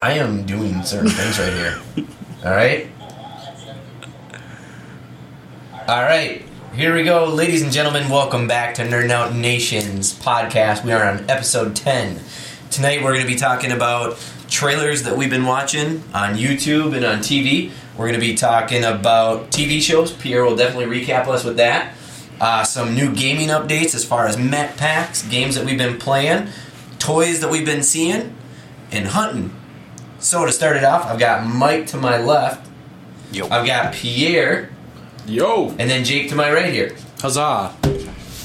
I am doing certain things right here. All right. All right. Here we go, ladies and gentlemen. Welcome back to Nerd Out Nations podcast. We are on episode 10. Tonight we're going to be talking about trailers that we've been watching on YouTube and on TV. We're going to be talking about TV shows. Pierre will definitely recap us with that. Uh, some new gaming updates as far as met packs, games that we've been playing, toys that we've been seeing, and hunting. So to start it off, I've got Mike to my left. Yo. I've got Pierre, Yo, and then Jake to my right here. huzzah!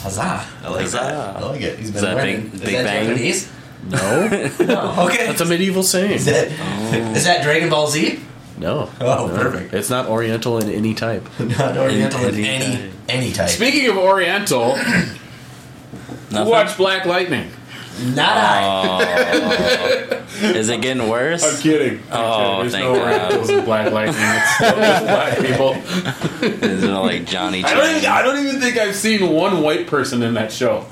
Huzzah! I like that. I like it. He's been that learning. Big- Is Big that Bang? Japanese? No, No. Okay. that's a medieval saying. is that oh. is that Dragon Ball Z? No, Oh, No. perfect. It's not Oriental in any type. Not Oriental in Any any type. any type. Speaking of Oriental, Nothing? watch Black Lightning. Not I. Oh. Is it getting worse? I'm kidding. I'm Oh, kidding. There's thank no God. Orientals in Black Lightning. It's still just black people. Is it like Johnny I don't, even, I don't even think I've seen one white person in that show.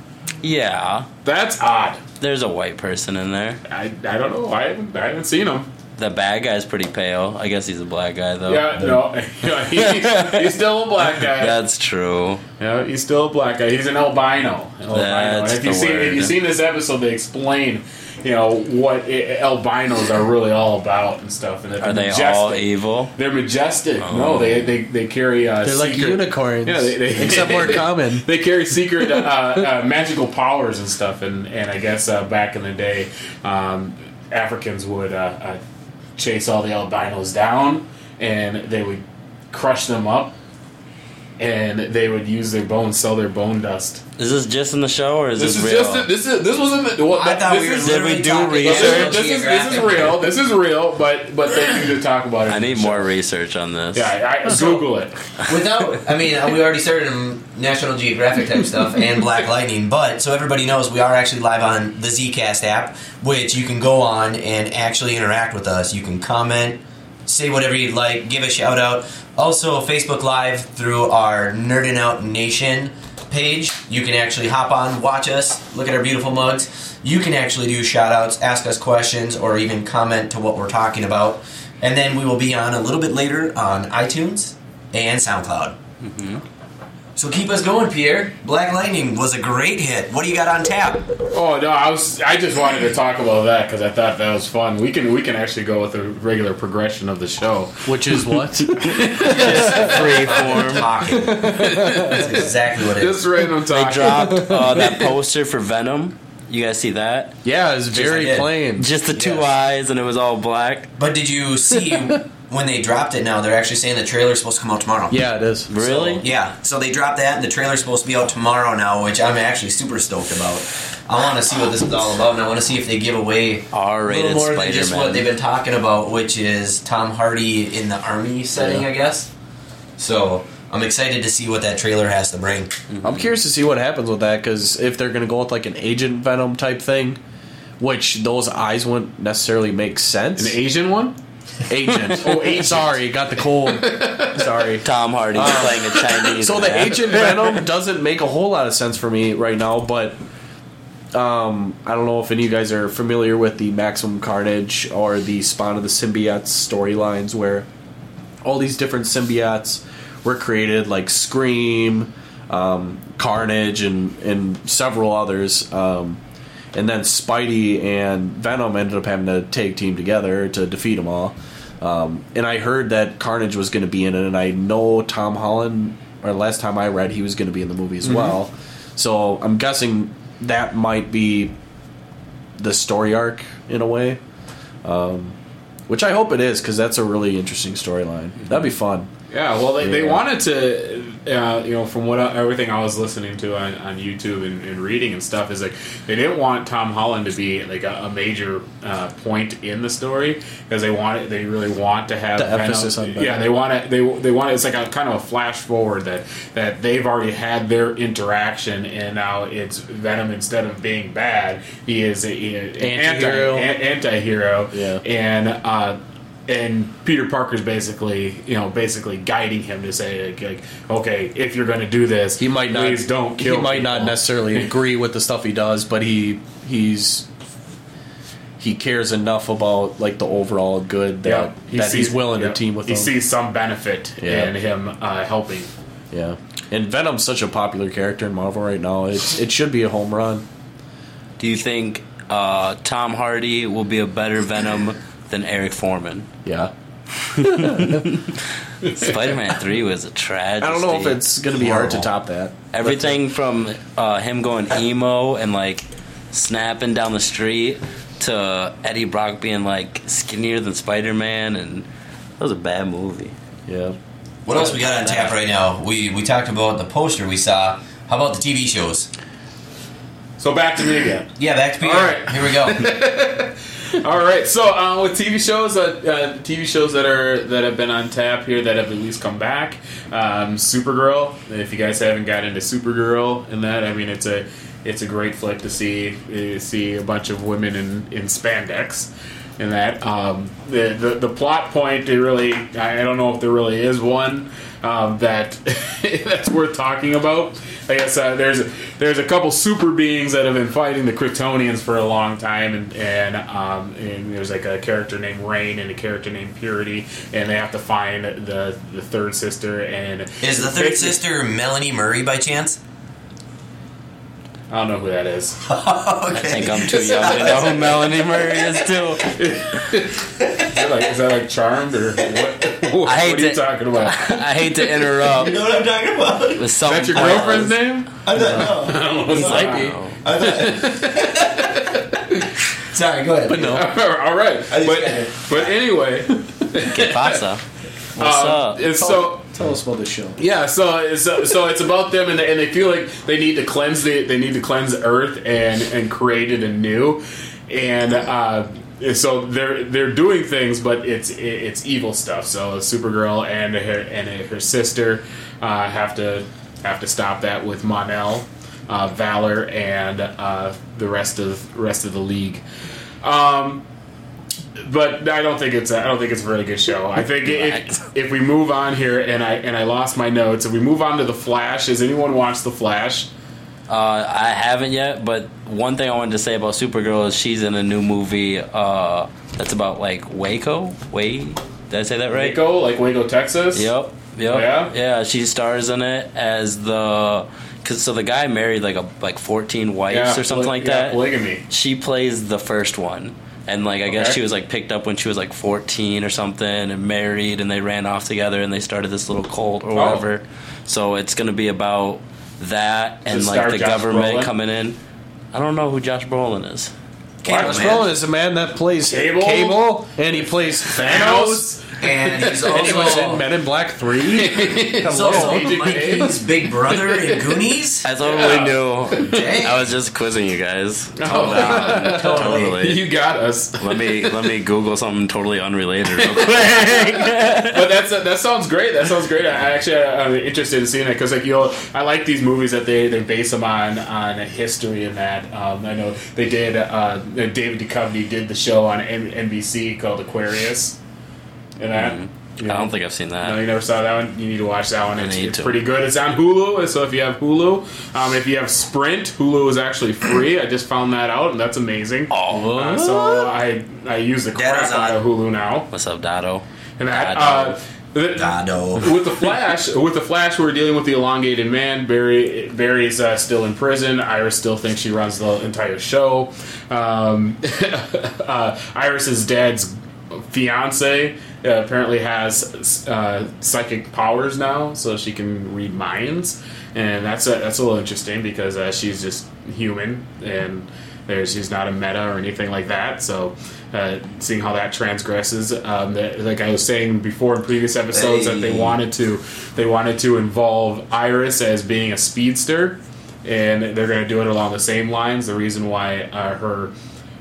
Yeah, That's odd. there's a white person in there. I, I don't know. I haven't, I haven't seen him. The bad guy's pretty pale. I guess he's a black guy though. Yeah, no. he's, he's still a black guy. That's true. Yeah, he's still a black guy. He's an albino. albino. That's And if you the seen if word. you seen this episode, they explain, you know, what i albinos are really all about and stuff. And Are they're they majestic. all evil? They're majestic. Oh. No, they they, they carry. Uh, They're like unicorns, Yeah, they- they- except more common. They carry secret uh, uh, magical powers and stuff. And and I guess uh, back in the day, um, Africans would uh, uh, chase all the albinos down, and they would crush them up. And they would use their bones, sell their bone dust. Is this just in the show or is This this, is real? just this is this wasn't the. Well, I thought this we were is, Did we do research? this, is, this is this is Geographic. real. This is real, but but they need to talk about it. I need the show. more research on this. Yeah, I, I, Google it. Without, I mean, we already started in National Geographic type stuff and Black Lightning, but so everybody knows we are actually live on the Zcast app, which you can go on and actually interact with us. You can comment, say whatever you'd like, give a shout out. Also, Facebook Live through our Nerdin' Out Nation page. You can actually hop on, watch us, look at our beautiful mugs. You can actually do shout outs, ask us questions, or even comment to what we're talking about. And then we will be on a little bit later on iTunes and SoundCloud. Mm-hmm. So keep us going, Pierre. Black Lightning was a great hit. What do you got on tap? Oh no, I was I just wanted to talk about that because I thought that was fun. We can we can actually go with the regular progression of the show. Which is what? Just free form. Talking. That's exactly what it is. Just random They dropped uh, that poster for Venom. You guys see that? yeah, it's very I plain. Just the two Yes. eyes and it was all black. But did you see when they dropped it now? They're actually saying the trailer's supposed to come out tomorrow. Yeah, it is. Really? So, yeah. So they dropped that, and the trailer's supposed to be out tomorrow now, which I'm actually super stoked about. I want to see what this is all about, and I want to see if they give away a little R-rated more than just what they've been talking about, which is Tom Hardy in the army setting, Yeah. I guess. So I'm excited to see what that trailer has to bring. Mm-hmm. I'm curious to see what happens with that because if they're gonna go with like an Agent Venom type thing, which those eyes wouldn't necessarily make sense. An Asian one? Agent. oh, agent. Sorry, got the cold. Sorry. Tom Hardy playing a Chinese. So the man. Agent Venom doesn't make a whole lot of sense for me right now, but um, I don't know if any of you guys are familiar with the Maximum Carnage or the Spawn of the Symbiotes storylines, where all these different symbiotes were created, like Scream, um, Carnage, and and several others. Um, and then Spidey and Venom ended up having to take team together to defeat them all. Um, and I heard that Carnage was going to be in it, and I know Tom Holland. Or last time I read, he was going to be in the movie as well. So I'm guessing that might be the story arc in a way, um, which I hope it is because that's a really interesting storyline. That'd be fun. Yeah, well, they, they wanted to, uh, you know, from what I, everything I was listening to on, on YouTube and, and reading and stuff, is like they didn't want Tom Holland to be like a, a major uh, point in the story because they want it, they really want to have The Venom- emphasis on Venom. Yeah, they want it. They they want it, it's like a kind of a flash forward that that they've already had their interaction and now it's Venom instead of being bad, he is an Anti-hero. anti anti-hero. Yeah. and. uh and Peter Parker's basically, you know, basically guiding him to say, like, like, okay, if you're going to do this, He might not. please don't kill. He might not necessarily agree with the stuff he does, but he he's he cares enough about like the overall good that, Yeah, he that he's willing yeah, to team with He them. sees some benefit Yeah. in him uh, helping. yeah, and Venom's such a popular character in Marvel right now. It's it should be a home run. Do you think uh, Tom Hardy will be a better Venom than Eric Forman? Yeah, Spider-Man Three was a tragedy. I don't know if it's gonna be hard to top that. everything from uh, him going emo and like snapping down the street to Eddie Brock being like skinnier than Spider-Man, and that was a bad movie. Yeah, What else we got on tap right now? We we talked about the poster we saw. How about the TV shows? So back to me again. Yeah, back to Peter. All right. Here we go. All right, so uh, with TV shows, uh, uh, TV shows that are that have been on tap here that have at least come back, um, Supergirl. If you guys haven't got into Supergirl and that, I mean, it's a it's a great flick to see uh, see a bunch of women in in spandex. And that um, the, the the plot point, it really I don't know if there really is one um, that that's worth talking about. I guess uh, there's there's a couple super beings that have been fighting the Kryptonians for a long time, and and, um, and there's like a character named Reign and a character named Purity, and they have to find the the third sister. And Is the third sister Melanie Murray by chance? I don't know who that is. okay. I think I'm too young to know who Melanie Murray is too. Is that like, is that like Charmed or what? What, I hate what are you talking about? I hate to interrupt. You know what I'm talking about? With Is something that your pointless. girlfriend's name? I don't know. I don't know. It's like Sorry, go ahead. But no. All right, I just but got it. but anyway, Que pasa? What's um, up? it's so tell us about the show. Yeah, so it's so it's about them, and they, and they feel like they need to cleanse the they need to cleanse earth and and create it anew, and uh, so they're they're doing things, but it's it's evil stuff. So Supergirl and her and her sister uh, have to have to stop that with Mon-El, uh, Valor, and uh, the rest of rest of the league. Um, but I don't think it's a, I don't think it's a very good show. I think if, if we move on here, and I and I lost my notes, if we move on to the Flash, has anyone watched the Flash? Uh, I haven't yet, but one thing I wanted to say about Supergirl is she's in a new movie uh, that's about like Waco. Wait, did I say that right? Waco, like Waco, Texas. Yep. Yep. Yeah? Yeah. She stars in it as the. Cause so the guy married like a like fourteen wives Yeah, or something like yeah, that. Polygamy. She plays the first one, and like I guess she was like picked up when she was like fourteen or something, and married, and they ran off together, and they started this little cult or Oh. whatever. So it's gonna be about that and like the Josh government Brolin? coming in. I don't know who Josh Brolin is. Josh man. Brolin is a man that plays Cable? Cable, and he plays Thanos. And he's And he was in Men in Black Three. he's also Agent Mikey's big brother in Goonies. I totally knew. Dang. I was just quizzing you guys. Oh, Totally. you got us. let me let me Google something totally unrelated real quick. but that's that sounds great. That sounds great. I actually I'm interested in seeing it because like you know I like these movies that they, they base them on on history and that. Um, I know they did. Uh, David Duchovny did the show on N- NBC called Aquarius. And that. you Mm-hmm. I don't think I've seen that. No, you never saw that one. You need to watch that one. I It's, it's pretty good. It's on Hulu. So if you have Hulu, um, if you have Sprint, Hulu is actually free. I just found that out, and that's amazing. Oh, Uh, so I I use the crap Data's out of Hulu now. what's up, Dado? And that, Dado. uh, the- Dado. with the Flash, with the Flash, we're dealing with the elongated man. Barry Barry's uh, still in prison. Iris still thinks she runs the entire show. Um, uh, Iris's dad's fiance uh, apparently has uh, psychic powers now, so she can read minds, and that's a, that's a little interesting because uh, she's just human and. There's, she's not a meta or anything like that. So, uh, seeing how that transgresses, um, that, like I was saying before in previous episodes, that they wanted to they wanted to involve Iris as being a speedster, and they're going to do it along the same lines. The reason why uh, her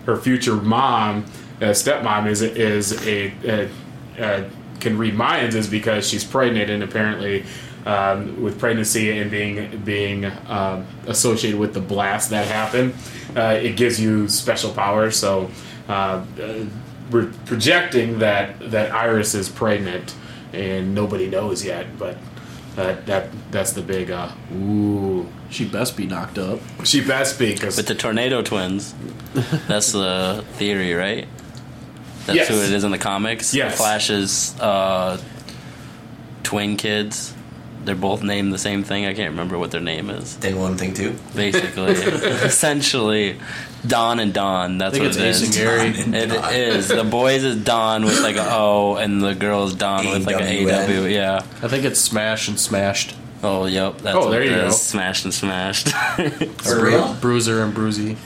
her future mom, uh, stepmom, is is a, a, uh can read minds is because she's pregnant and apparently. Um, with pregnancy and being being um, associated with the blast that happened, uh, it gives you special powers. So uh, uh, we're projecting that that Iris is pregnant, and nobody knows yet. But that that that's the big uh, ooh. She best be knocked up. She best be because But the Tornado Twins, that's the theory, right? That's Yes. who it is in the comics. Yes. Flash's uh, twin kids. They're both named the same thing. I can't remember what their name is. Thing one, thing two. Basically, essentially, Don and Don. That's I think what it's it Ace is. and Gary. It is. The boys is Don with like a O, and the girls is Don with like a A-W-N. AW. Yeah. I think it's Smash and Smashed. Oh, yep. That's Oh, what there it you is. go. Smashed and smashed. For real? Bruiser and Bruisey.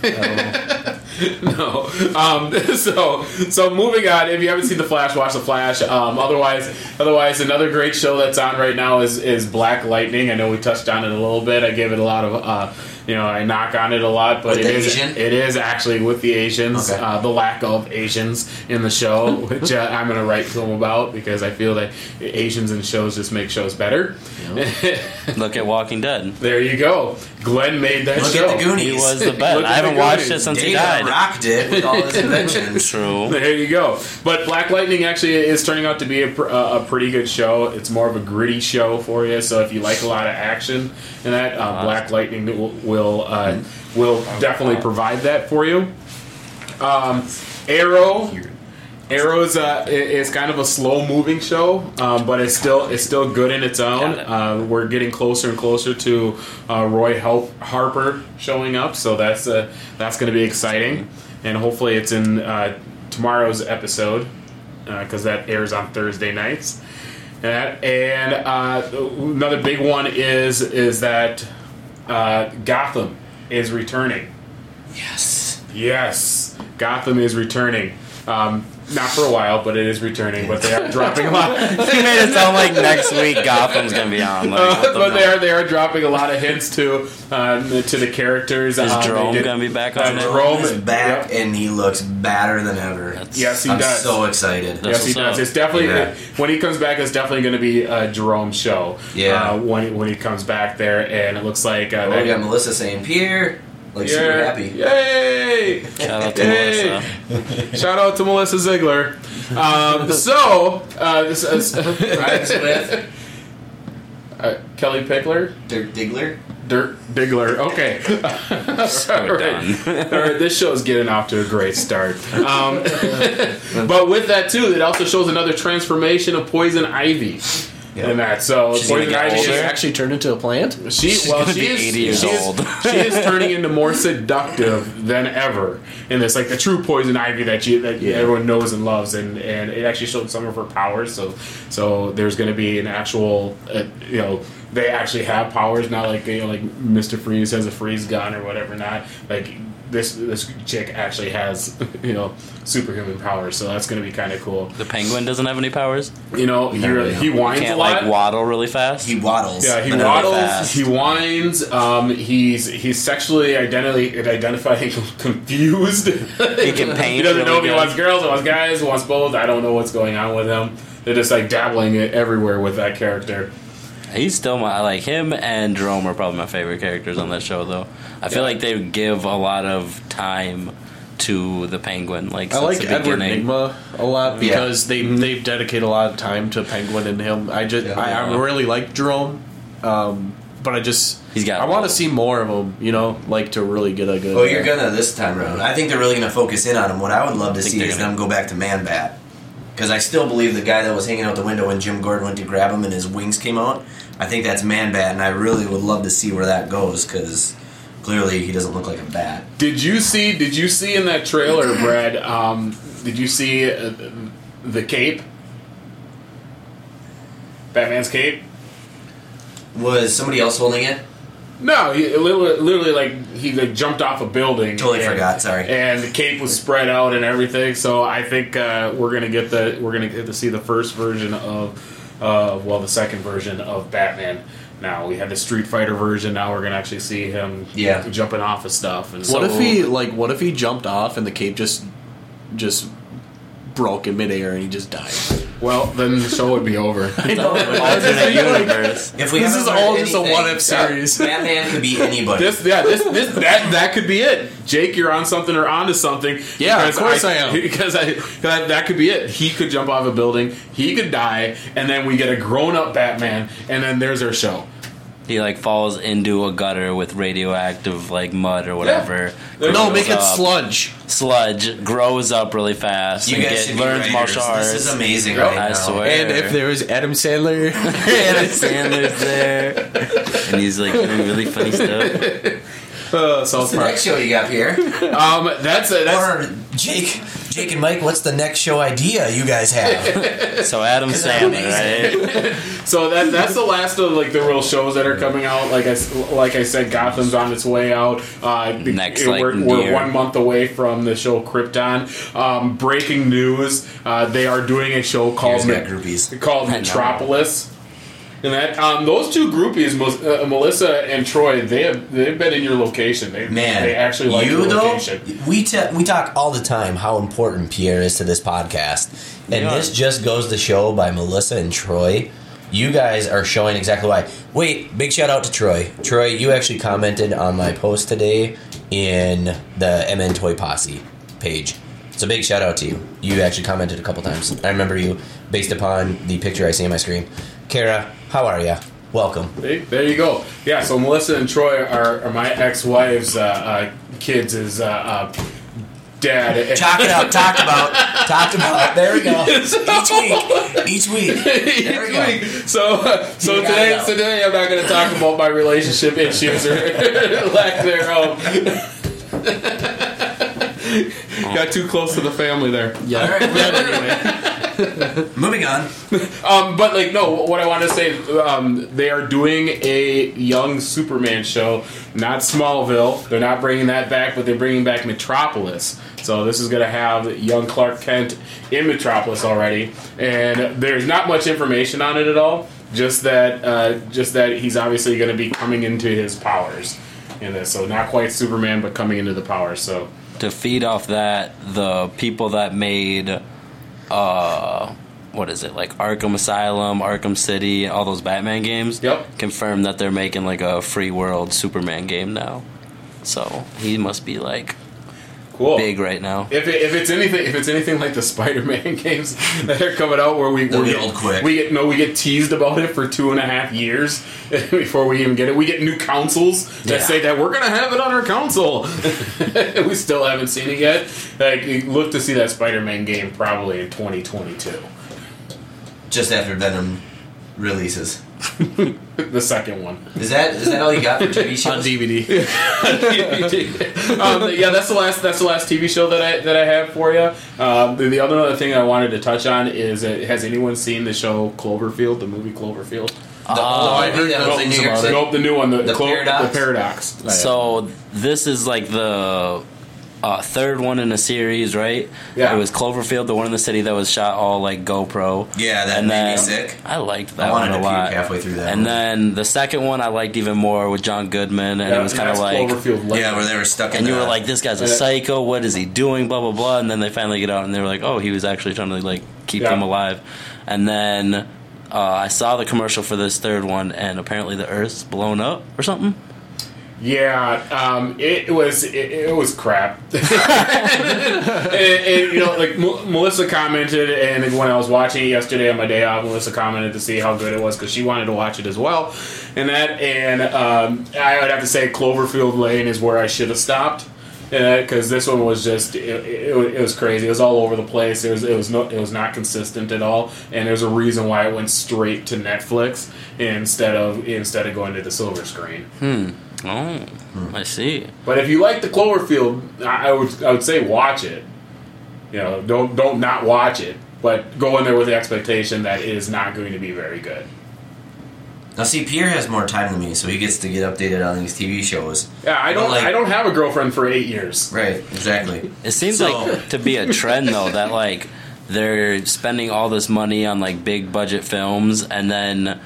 I don't know. no. Um, so so moving on. If you haven't seen the Flash, watch the Flash. Um, otherwise, otherwise, another great show that's on right now is is Black Lightning. I know we touched on it a little bit. I gave it a lot of. Uh, you know, I knock on it a lot, but it is Asian? it is actually with the Asians, Okay. uh, the lack of Asians in the show, which uh, I'm going to write to them about because I feel that Asians in shows just make shows better. Look at Walking Dead. there you go. Glenn made that Look show. at the Goonies. He was the best. at I haven't watched Goonies. it since he Data died. rocked it with all his inventions. True. There you go. But Black Lightning actually is turning out to be a, a a pretty good show. It's more of a gritty show for you. So if you like a lot of action and that, uh, Black Lightning will will, uh, will definitely provide that for you. Um, Arrow. Arrow's uh, i- is kind of a slow moving show, um, but it's still it's still good in its own. It. Uh, we're getting closer and closer to uh, Roy Hel- Harper showing up, so that's uh, that's going to be exciting, and hopefully it's in uh, tomorrow's episode because that airs on Thursday nights. And uh, another big one is is that uh, Gotham is returning. Yes. Yes, Gotham is returning. Um, not for a while, but it is returning. But they are dropping a lot. You made it sound like next week Gotham's gonna be on. Like, what the but they are they are dropping a lot of hints to uh, to the characters. Is Um, Jerome did- gonna be back uh, on it? Jerome is back yep. and he looks badder than ever. That's- Yes, he I'm does. so excited. That's Yes, he does. up. It's definitely Yeah. when he comes back. It's definitely going to be a Jerome show. Yeah. uh, when when he comes back there, and it looks like uh, Oh, we got Melissa saying Pierre, like super Yeah. happy. Yay! Shout out to Yay! Melissa. Shout out to Melissa Ziegler. Um, so, uh, this is Rhymes with uh, Kellie Pickler, Dirk Diggler. Dirk Diggler. Okay. All right. done. All right, this show's getting off to a great start. Um, but with that too, it also shows another transformation of Poison Ivy. Yeah. In that, so She's gonna Poison She actually turned into a plant? She well, gonna she be is 80 years she is- old. she is turning into more seductive than ever in this, like the true poison ivy that you that Yeah. everyone knows and loves, and and it actually showed some of her powers. So so there's going to be an actual, uh, you know. They actually have powers, not like you know, like Mister Freeze has a freeze gun or whatever. Not like this. This chick actually has you know superhuman powers, so that's going to be kind of cool. The penguin doesn't have any powers. You know, he, really. he whines Can't a lot. like waddle really fast. He waddles. Yeah, he waddles. fast. He whines. Um, he's he's sexually identi- identifying confused. He can paint. he doesn't know if he good. wants girls or wants guys, wants both. I don't know what's going on with him. They're just like dabbling it everywhere with that character. He's still my like him and Jerome are probably my favorite characters on that show though. I feel Yeah. like they give a lot of time to the penguin. Like I like the Edward beginning. Nygma a lot Yeah. because they they dedicate a lot of time to Penguin and him. I just Yeah. I, I really like Jerome, um, but I just He's got I want to see more of him. You know, like to really get a good. Well, you're gonna this time around. I think they're really gonna focus in on him. What I would love to think see is gonna- them go back to Man Bat. Because I still believe the guy that was hanging out the window when Jim Gordon went to grab him and his wings came out. I think that's Man Bat, and I really would love to see where that goes. Because clearly he doesn't look like a bat. Did you see? Did you see in that trailer, Brad? Um, did you see uh, the cape? Batman's cape. Was somebody else holding it? No, he literally, literally like he like jumped off a building. Totally and- forgot. Sorry. And the cape was spread out and everything. So I think uh, we're gonna get the we're gonna get to see the first version of uh, well the second version of Batman. Now we had the Street Fighter version. Now we're gonna actually see him Yeah. jumping off of stuff. And What so, if he like? What if he jumped off and the cape just just broke in midair and he just died? well, then the show would be over. Alternate universe. If we This is all just a anything, what-if series. Batman could be anybody. This, yeah, this, this, that, that could be it. Jake, you're on something or onto something. Yeah, of Because course I am. Because I, that, that could be it. He could jump off a building, he could die, and then we get a grown-up Batman, and then there's our show. He like falls into a gutter with radioactive like mud or whatever. Yeah. No, grows make it up, sludge. Sludge grows up really fast. you and guys get, learns martial arts. This is amazing right I now. swear. And if there was Adam Sandler, Adam Sandler's there, and he's like doing really funny stuff. Uh, South What's the Park. next show you got here? Um, that's a, that's or Jake, Jake and Mike, what's the next show idea you guys have? So Adam Isn't Sandler, right? so that that's the last of like the real shows that are coming out. Like I s- like I said, Gotham's on its way out. Uh, the- Next, like, we're, we're one month away from the show Krypton. Um, breaking news: uh, they are doing a show called Here's got Me- groupies. called I know. Metropolis. And that um, those two groupies, uh, Melissa and Troy, they have they've been in your location. They Man, they actually like you your though. location. We te- we talk all the time how important Pierre is to this podcast, and Yeah. this just goes to show by Melissa and Troy. You guys are showing exactly why. Wait, big shout out to Troy. Troy, you actually commented on my post today in the MN Toy Posse page. So big shout out to you. You actually commented a couple times. I remember you based upon the picture I see on my screen. Kara, how are you? Welcome. Hey, there you go. Yeah, so Melissa and Troy are, are my ex-wife's uh, uh, kids' is uh, uh, dad. Talk it up. Talked about. Talked about. There we go. Each week. Each week. There we. Each week. So, uh, so You today, today I'm not going to talk about my relationship issues or lack thereof. Got too close to the family there. Yeah. All right. well, Moving on. Um, but like, no. What I want to say, um, they are doing a young Superman show, not Smallville. They're not bringing that back, but they're bringing back Metropolis. So this is going to have young Clark Kent in Metropolis already, and there's not much information on it at all. Just that, uh, just that he's obviously going to be coming into his powers in this. So not quite Superman, but coming into the powers. So to feed off that, the people that made, uh, what is it like Arkham Asylum, Arkham City, all those Batman games, Yep. confirmed that they're making like a free world Superman game now. So he must be like cool. big right now. If, it, if it's anything if it's anything like the Spider-Man games that are coming out where we They'll we get quick. we get no we get teased about it for two and a half years before we even get it. We get new consoles that Yeah. say that we're gonna have it on our console. we still haven't seen it yet. Like you look to see that Spider-Man game probably in 2022, Just after Venom releases. the second one. Is that is that all you got for TV shows? on DVD. um, yeah, that's the last. That's the last TV show that I that I have for you. Um, the, the other other thing I wanted to touch on is: uh, Has anyone seen the show Cloverfield, the movie Cloverfield? The old movie that was in New York City. Nope, the new one, the, The Clo- Paradox? The Paradox. So this is like the uh, third one in a series, right? Yeah. It was Cloverfield, the one in the city that was shot all like GoPro. Yeah, that and made me sick. I liked that I wanted one to a puke lot. halfway through that. And one. then the second one I liked even more with John Goodman, and Yeah, it was kind of like. Cloverfield yeah, where they were stuck in And you the- were like, "This guy's a psycho. What is he doing?" Blah blah blah. And then they finally get out, and they were like, "Oh, he was actually trying to like keep Yeah. them alive." And then uh, I saw the commercial for this third one, and apparently the Earth's blown up or something. Yeah, um, it, was it, it was crap. and, and, you know, like M- Melissa commented, and when I was watching it yesterday on my day off, Melissa commented to see how good it was because she wanted to watch it as well. And that, and um, I would have to say, Cloverfield Lane is where I should have stopped. Because this one was just it, it, it was crazy. It was all over the place. It was it was no it was not consistent at all. And there's a reason why it went straight to Netflix instead of instead of going to the silver screen. Hmm. Oh, hmm. I see. But if you like the Cloverfield, I I would I would say watch it. You know, don't don't not watch it, but go in there with the expectation that it is not going to be very good. Now, see, Pierre has more time than me, so he gets to get updated on these TV shows. Yeah, I don't But, like- I don't have a girlfriend for eight years. Right, exactly. It seems So- like to be a trend though that like they're spending all this money on like big budget films and then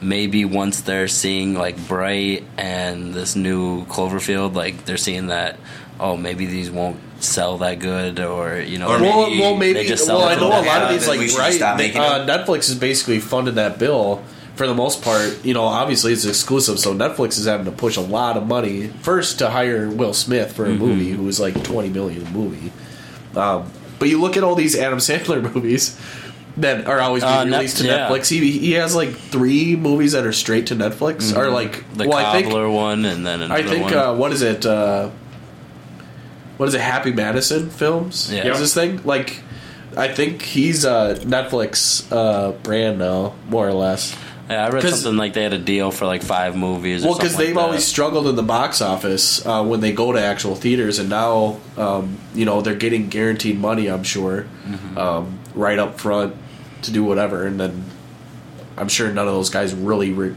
maybe once they're seeing like Bright and this new Cloverfield, like they're seeing that oh maybe these won't sell that good or you know Or Well, maybe well, maybe. they just sell well, I know a lot of these, like, should right? stop they- uh, Netflix is basically funded that bill for the most part. You know, obviously it's exclusive, so Netflix is having to push a lot of money first to hire Will Smith for a Mm-hmm. movie, who was like twenty million a movie. Um, but you look at all these Adam Sandler movies that are always being Uh, Net- released to yeah. Netflix. He he has like three movies that are straight to Netflix, or like Mm-hmm. the well, I think Cobbler one and then another I think uh, what is it? Uh, what is it? Happy Madison Films Yeah. is this thing? Like, I think he's a Netflix uh, brand now, more or less. Yeah, I read something like they had a deal for like five movies. Well, because they've always struggled in the box office uh, when they go to actual theaters, and now um, you know they're getting guaranteed money. I'm sure, Mm-hmm. um, right up front to do whatever, and then I'm sure none of those guys really re-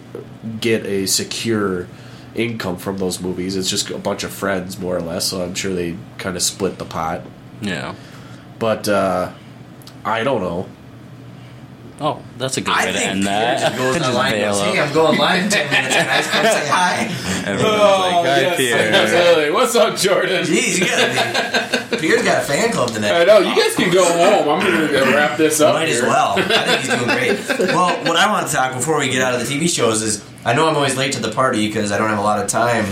get a secure income from those movies. It's just a bunch of friends, more or less. So I'm sure they kind of split the pot. yeah. But uh, I don't know. Oh, that's a good I way to end that. just goes Just online and bail goes, hey, out. I'm going live in 10 minutes. Guys, come say hi. Everyone's Oh, like, "Hi, yes, Pierre." absolutely. What's up, Jordan? Jeez, you gotta be. Pierre's got a fan club tonight. I know. You guys can go home. I'm going to wrap this up. Might as well. I think he's doing great. Well, what I want to talk before we get out of the TV shows is I know I'm always late to the party because I don't have a lot of time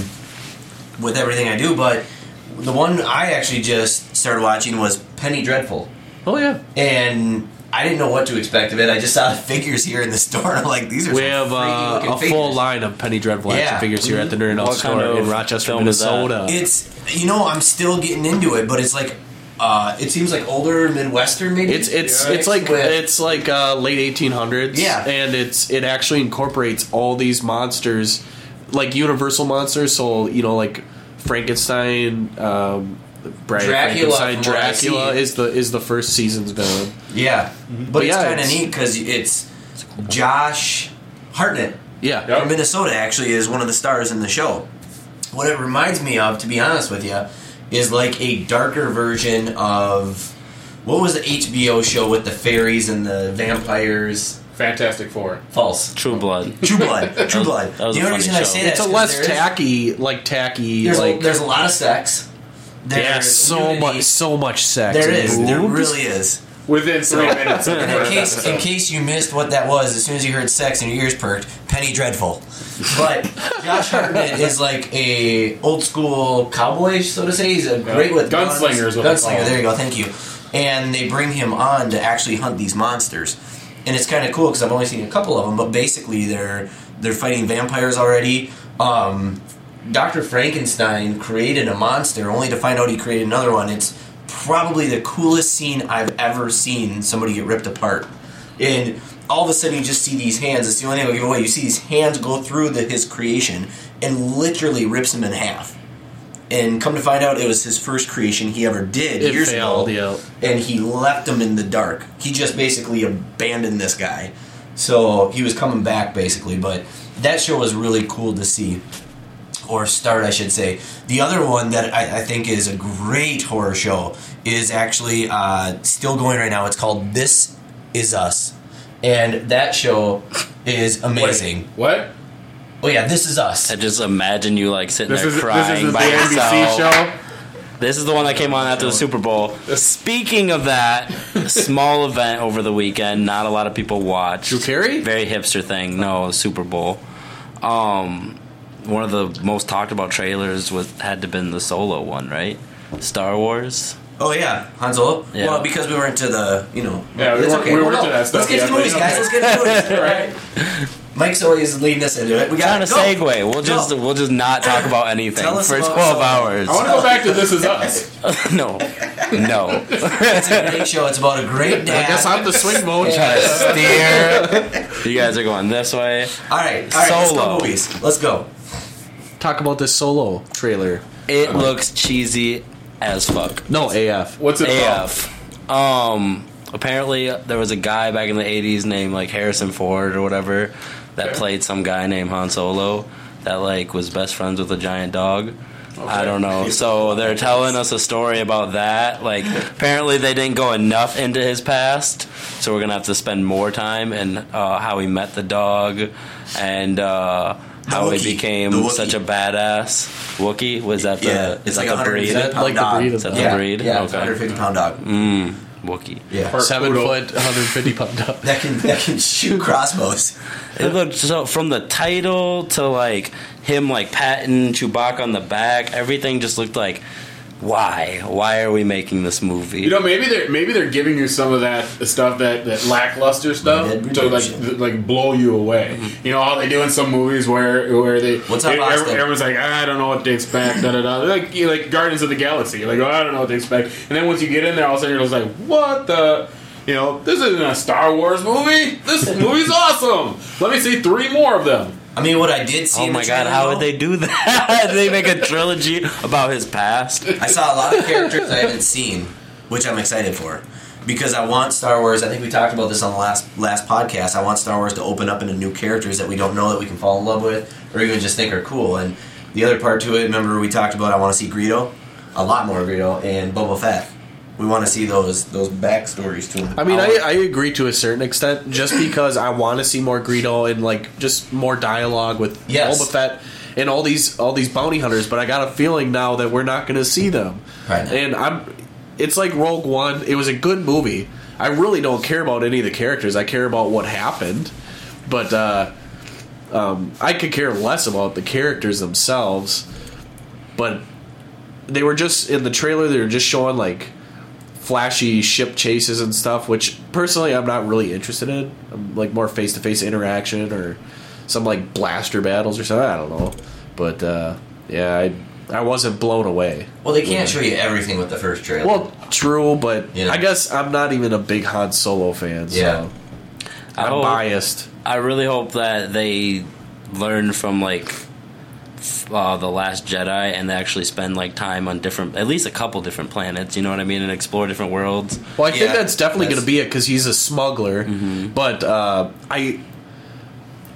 with everything I do, but the one I actually just started watching was Penny Dreadful. Oh yeah, And I didn't know what to expect of it. I just saw the figures here in the store and I'm like, these are we some have uh, a figures. full line of Penny Dreadful action Yeah. figures here at the Nerd Out store kind of in Rochester, film is that? Minnesota. It's you know I'm still getting into it, but it's like uh, it seems like older Midwestern maybe. It's it's Yeah. it's like With- it's like uh, late 1800s. Yeah. and it's it actually incorporates all these monsters, like Universal monsters. So you know, like Frankenstein, um, Bride Dracula, Frankenstein, from what I Dracula see. is the is the first season's villain. yeah, mm-hmm. But but, it's yeah, kind of neat because it's Josh Hartnett Yeah, Yep. from Minnesota. Actually, is one of the stars in the show. What it reminds me of, to be honest with you, is like a darker version of what was the HBO show with the fairies and the vampires? Fantastic Four. False. True Blood. True Blood. True Blood. that was the only funny reason I say that it's is a 'cause less there is- tacky, like tacky, There's, like a, there's a lot of sex. There's yeah, so nudity. much, so much sex. There is. and. There really is. Within three minutes of in case, in case you missed what that was, as soon as you heard sex and your ears perked, Penny Dreadful. But Josh Hartnett is like a old school cowboy, so to say. He's a great with guns. Gunslinger is what they call gunslinger. him. There you go. Thank you. And they bring him on to actually hunt these monsters, and it's kind of cool because I've only seen a couple of them. But basically, they're they're fighting vampires already. Um, Dr. Frankenstein created a monster only to find out he created another one. It's probably the coolest scene I've ever seen somebody get ripped apart. And all of a sudden you just see these hands. It's the only thing I'll give away. You see these hands go through the, his creation and literally rips him in half. And come to find out, it was his first creation he ever did It years failed, ago. yeah. And he left him in the dark. He just basically abandoned this guy. So he was coming back basically. But that show was really cool to see or start, I should say. The other one that I, I think is a great horror show is actually uh, still going right now. It's called This Is Us, and that show is amazing. Wait, what? Oh yeah, This Is Us. I just imagine you like sitting This there is this crying is the by NBC yourself. show. This is the one that came on after the Super Bowl. Speaking of that, small event over the weekend. Not a lot of people watched. Drew Carey? Very hipster thing. No, Super Bowl. Um, one of the most talked about trailers was had to been the Solo one, right? Star Wars. Oh yeah, Han Solo. Yeah. Well, because we were into the, you know. Yeah, we it's weren't- we Well, weren't no, that stuff Let's get to the movies, guys. Let's get to the movies. right. Mike's always leading us into it. We got Trying to segue. We'll just Go. we'll just not talk about anything Tell us for about twelve Solo. hours. I want to go back to This Is Us. no, no. It's a great show. It's about a great dad. I guess I'm the swing mode. Steer. You guys are going this way. all right, all right. Let's Solo. go movies. Let's go. Talk about this solo trailer. It looks cheesy as fuck. No AF. What's it about? AF. Um, apparently there was a guy back in the '80s named like Harrison Ford or whatever that Okay. played some guy named Han Solo that like was best friends with a giant dog. I don't know. So they're telling us a story about that. Like apparently they didn't go enough into his past, so we're gonna have to spend more time in uh, how he met the dog and uh, how Wookiee. he became such a badass Wookiee. Was that the? Yeah, is it's that like the a breed? Is that like the breed Is that the the yeah, breed? Yeah, it's a Okay. 150 pound dog. Mm, Wookiee. Yeah, Per- Seven Poodle. foot, 150 pound dog. that can that can shoot crossbows. It looked so from the title to like him like patting Chewbacca on the back. Everything just looked like, why? Why are we making this movie? You know, maybe they're maybe they're giving you some of that stuff that, that lackluster stuff to like like blow you away. Mm-hmm. You know all they do in some movies where where they What's up, Austin? everyone's like ah, I don't know what to expect. Da da da. Like you like Guardians of the Galaxy. You're like oh, I don't know what to expect. And then once you get in there, all of a sudden you're just like what the. You know, this isn't a Star Wars movie. This movie's awesome. Let me see three more of them. I mean, what I did see. Oh my god, how though, would they do that? They make a trilogy about his past? I saw a lot of characters I haven't seen, which I'm excited for. Because I want Star Wars. I think we talked about this on the last last podcast. I want Star Wars to open up into new characters that we don't know that we can fall in love with, or even just think are cool. And the other part to it, remember we talked about. I want to see Greedo, a lot more Greedo, and Boba Fett. We want to see those those backstories to them. I mean, I, I agree to a certain extent, just because I want to see more Greedo and like just more dialogue with Yes. Boba Fett and all these all these bounty hunters. But I got a feeling now that we're not going to see them, Right. and I'm. It's like Rogue One. It was a good movie. I really don't care about any of the characters. I care about what happened, but uh, um, I could care less about the characters themselves. But they were just in the trailer. They were just showing like flashy ship chases and stuff, which personally I'm not really interested in. I'm like more face to face interaction or some like blaster battles or something. I don't know, but uh, yeah, I I wasn't blown away. well, they can't show you everything with the first trailer. Well, true, but You know. I guess I'm not even a big Han Solo fan. So Yeah. I I'm hope- biased. I really hope that they learn from like f- uh, the Last Jedi and they actually spend like time on different, at least a couple different planets. You know what I mean, and explore different worlds. Well, I think Yeah, that's definitely going to be it because he's a smuggler. Mm-hmm. But uh, I,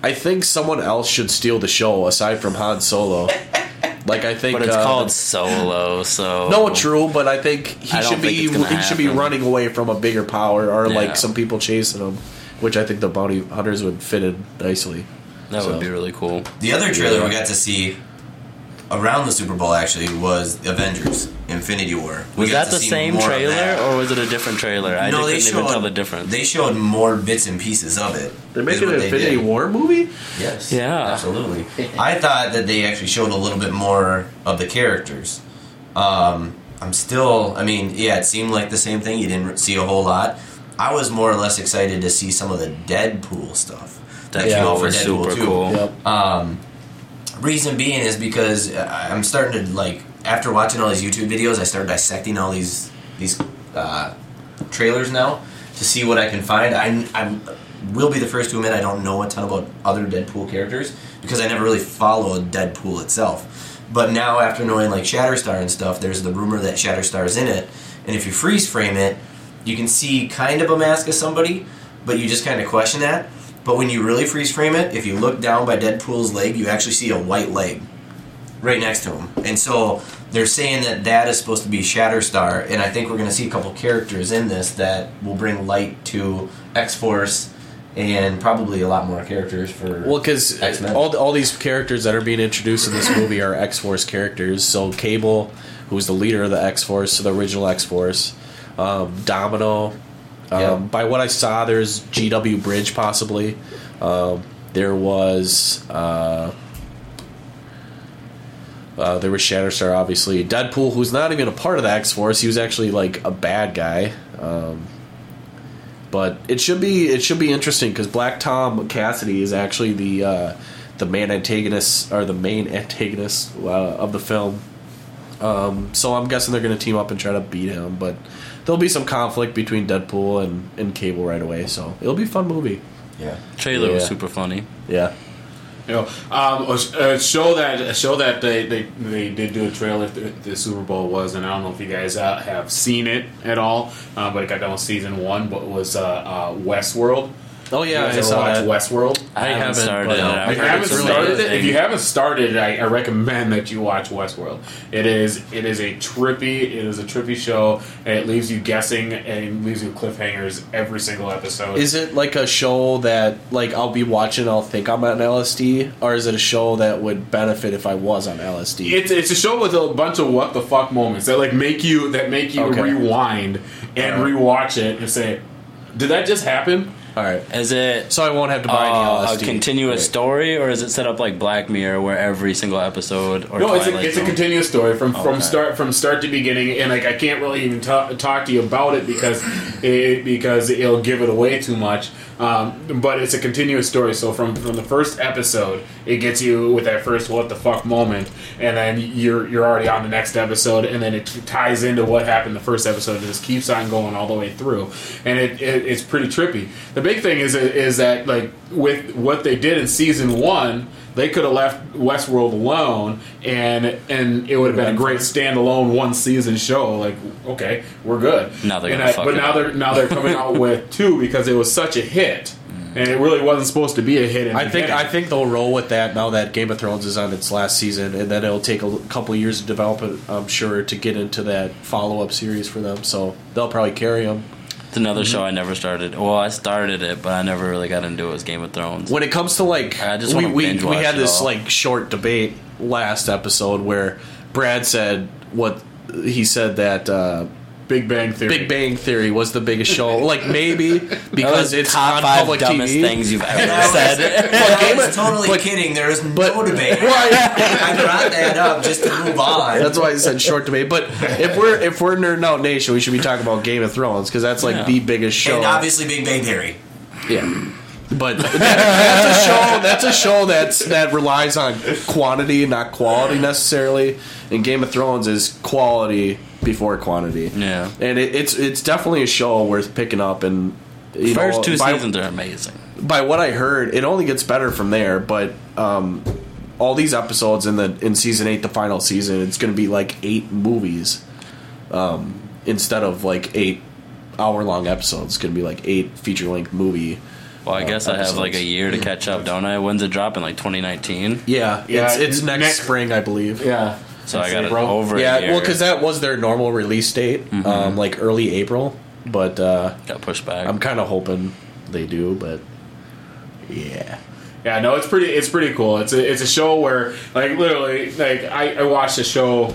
I think someone else should steal the show aside from Han Solo. like I think, But it's uh, called Solo, so No, true, but I think he I should think be it's gonna he should be running away from a bigger power or Yeah. like some people chasing him, which I think the bounty hunters would fit in nicely. That So. would be really cool. The other trailer Yeah. we got to see around the Super Bowl actually was Avengers: Infinity War. We Was that the same trailer, that. or was it a different trailer? I no, they couldn't showed even tell the difference. They showed more bits and pieces of it. They're is making an they Infinity did. War movie. Yes. Yeah. Absolutely. I thought that they actually showed a little bit more of the characters. Um, I'm still. I mean, yeah, it seemed like the same thing. You didn't see a whole lot. I was more or less excited to see some of the Deadpool stuff that That came out for Deadpool super too. cool. Yep. Um, reason being is because I- I'm starting to like after watching all these YouTube videos, I started dissecting all these these uh, trailers now to see what I can find. I I will be the first to admit I don't know a ton about other Deadpool characters because I never really followed Deadpool itself. But now after knowing like Shatterstar and stuff, there's the rumor that Shatterstar's in it, and if you freeze frame it, you can see kind of a mask of somebody, but you just kind of question that. But when you really freeze frame it, if you look down by Deadpool's leg, you actually see a white leg right next to him. And so they're saying that that is supposed to be Shatterstar, and I think we're going to see a couple characters in this that will bring light to X Force and probably a lot more characters for. Well, because all all these characters that are being introduced in this movie are X Force characters. So Cable, who's the leader of the X Force, so the original X Force, um, Domino. Um, By what I saw, there's GW Bridge possibly. Um, there was uh, uh, there was Shatterstar, obviously. Deadpool, who's not even a part of the X Force, he was actually like a bad guy. Um, but it should be it should be interesting because Black Tom Cassidy is actually the uh, the main antagonist or the main antagonist uh, of the film. Um, so I'm guessing they're going to team up and try to beat him, but there'll be some conflict between Deadpool and, and Cable right away. So it'll be a fun movie. yeah. Trailer was super funny. Yeah. You know, um, a, show that a show that they, they, they did do a trailer for the Super Bowl was, and I don't know if you guys uh, have seen it at all, uh, but it got done with season one, but it was uh, uh, Westworld. Oh yeah, You I guys ever saw watch that. Westworld? I, haven't haven't, started but, it. I've If you haven't it's really started it, if you haven't started it, I, I recommend that you watch Westworld. It is it is a trippy it is a trippy show, and it leaves you guessing and leaves you cliffhangers every single episode. Is it like a show that like I'll be watching? I'll think I'm on LSD, or is it a show that would benefit if I was on LSD? It's it's a show with a bunch of what the fuck moments that like make you that make you Okay. rewind and rewatch it and say, "Did that just happen?" All right, Is it so I won't have to buy uh, any a continuous Right. story, or is it set up like Black Mirror, where every single episode? Or No, it's a, it's a continuous story from from start from start to beginning, and like I can't really even talk, talk to you about it because it, because it'll give it away too much. Um, but it's a continuous story. So from from the first episode, it gets you with that first what the fuck moment, and then you're you're already on the next episode, and then it ties into what happened the first episode, and just keeps on going all the way through, and it, it it's pretty trippy. The big thing is is that like with what they did in season one they could have left Westworld alone, and and it would have been a great standalone one season show. Like, okay, we're good. Now they're gonna I- fuck but it now up. they're now they're coming out with two because it was such a hit, mm. and it really wasn't supposed to be a hit. In the I think beginning. I think they'll roll with that now that Game of Thrones is on its last season, and then it'll take a couple of years to develop it. I'm sure to get into that follow up series for them, so they'll probably carry them. It's another Mm-hmm. show I never started. Well, I started it, but I never really got into it. Was Game of Thrones. When it comes to like, I just we we, we had this all. like short debate last episode where Brad said what he said that uh, Big Bang Theory. Big Bang Theory was the biggest show. Like maybe because was it's top on five public dumbest TV. things you've ever I was- said. I was of- totally but- kidding. There is was no but- debate. Right. I brought that up just to move on. That's why I said short debate. But if we're if we're nerding out nation, we should be talking about Game of Thrones because that's like Yeah. the biggest show. and obviously, Big Bang Theory. Yeah. But that, that's a show. That's a show that's that relies on quantity, not quality necessarily. And Game of Thrones is quality before quantity. Yeah. and it, it's it's definitely a show worth picking up. And you First know, two by, seasons are amazing. by what I heard, it only gets better from there. But um, all these episodes in the in season eight, the final season, it's going to be like eight movies um, instead of like eight hour long episodes. It's going to be like eight feature length movie. Well, I uh, guess I have like a year to catch up, don't I? When's it dropping? Like 2019. Yeah, Yeah, it's, it's next, next- spring, I believe. Yeah. So I That's got it April. over. Yeah, a year. well, because that was their normal release date, Mm-hmm. um, like early April. But uh, got pushed back. I'm kind of hoping they do. But yeah, Yeah, no, it's pretty. It's pretty cool. It's a it's a show where like literally like I, I watched the show,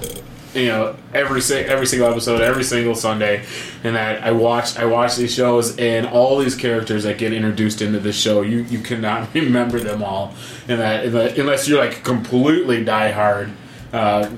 you know, every every single episode, every single Sunday, and that I watch I watch these shows and all these characters that get introduced into the show, you you cannot remember them all, and that, and that unless you're like completely diehard. Uh,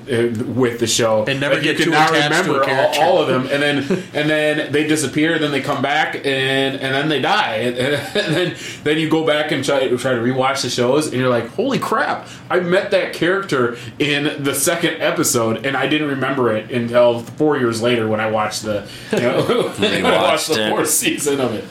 with the show, And never Like, get you too cannot attached to a remember all, all of them, and then and then they disappear, then they come back, and and then they die, and, and then then you go back and try try to rewatch the shows, and you're like, holy crap! I met that character in the second episode, and I didn't remember it until four years later when I watched the you know, when I watched the fourth season of it.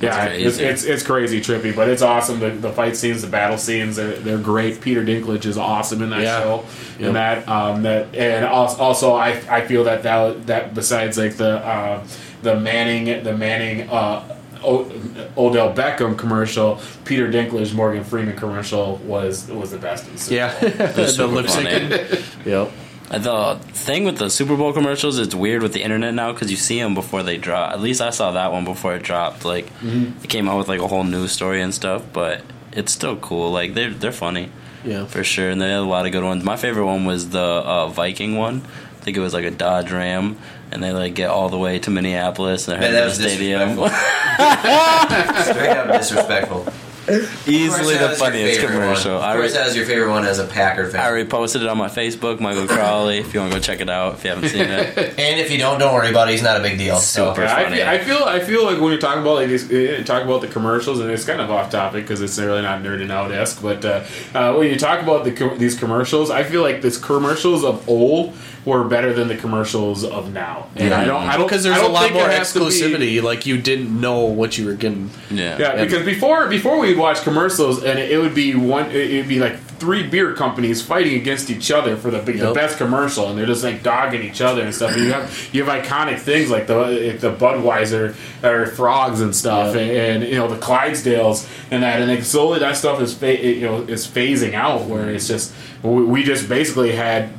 Yeah, it's, crazy. it's it's crazy trippy, but it's awesome. The, the fight scenes, the battle scenes, they're, they're great. Peter Dinklage is awesome in that Yeah. show. Yep. And that um, that and also, I, I feel that that that besides like the uh, the Manning the Manning uh, o- Odell Beckham commercial, Peter Dinklage Morgan Freeman commercial was was the best. In the yeah, the lip. Yep. The thing with the Super Bowl commercials, it's weird with the internet now because you see them before they drop. At least I saw that one before it dropped. Like Mm-hmm. it came out with like a whole news story and stuff, but it's still cool. Like they're they're funny Yeah. for sure, and they had a lot of good ones. My favorite one was the uh, Viking one. I think it was like a Dodge Ram, and they like get all the way to Minneapolis and they're Man, heading to the stadium. Straight up disrespectful. Easily the that was your funniest favorite commercial. One. I Of course, re- that was your favorite one as a Packer fan. I reposted it on my Facebook, Michael Crowley. if you want to go check it out, if you haven't seen it, and if you don't, don't worry about it. He's not a big deal. So Super. Yeah, I funny. feel, I feel I feel like when you're talking about like these, uh, talk about the commercials, and it's kind of off topic because it's really not nerding out esque. But uh, uh, when you talk about the these commercials, I feel like these commercials of old were better than the commercials of now. And Yeah. I don't, I don't, because there's a don't lot more it be- exclusivity. Like you didn't know what you were getting. Yeah. Yeah, because before before we'd watch commercials and it would be one it would be like three beer companies fighting against each other for the big, the best commercial and they're just like dogging each other and stuff. And you have you have iconic things like the the Budweiser or frogs and stuff Yeah. and, and, you know the Clydesdales and that and then slowly that stuff is fa- you know is phasing out where it's just we, we just basically had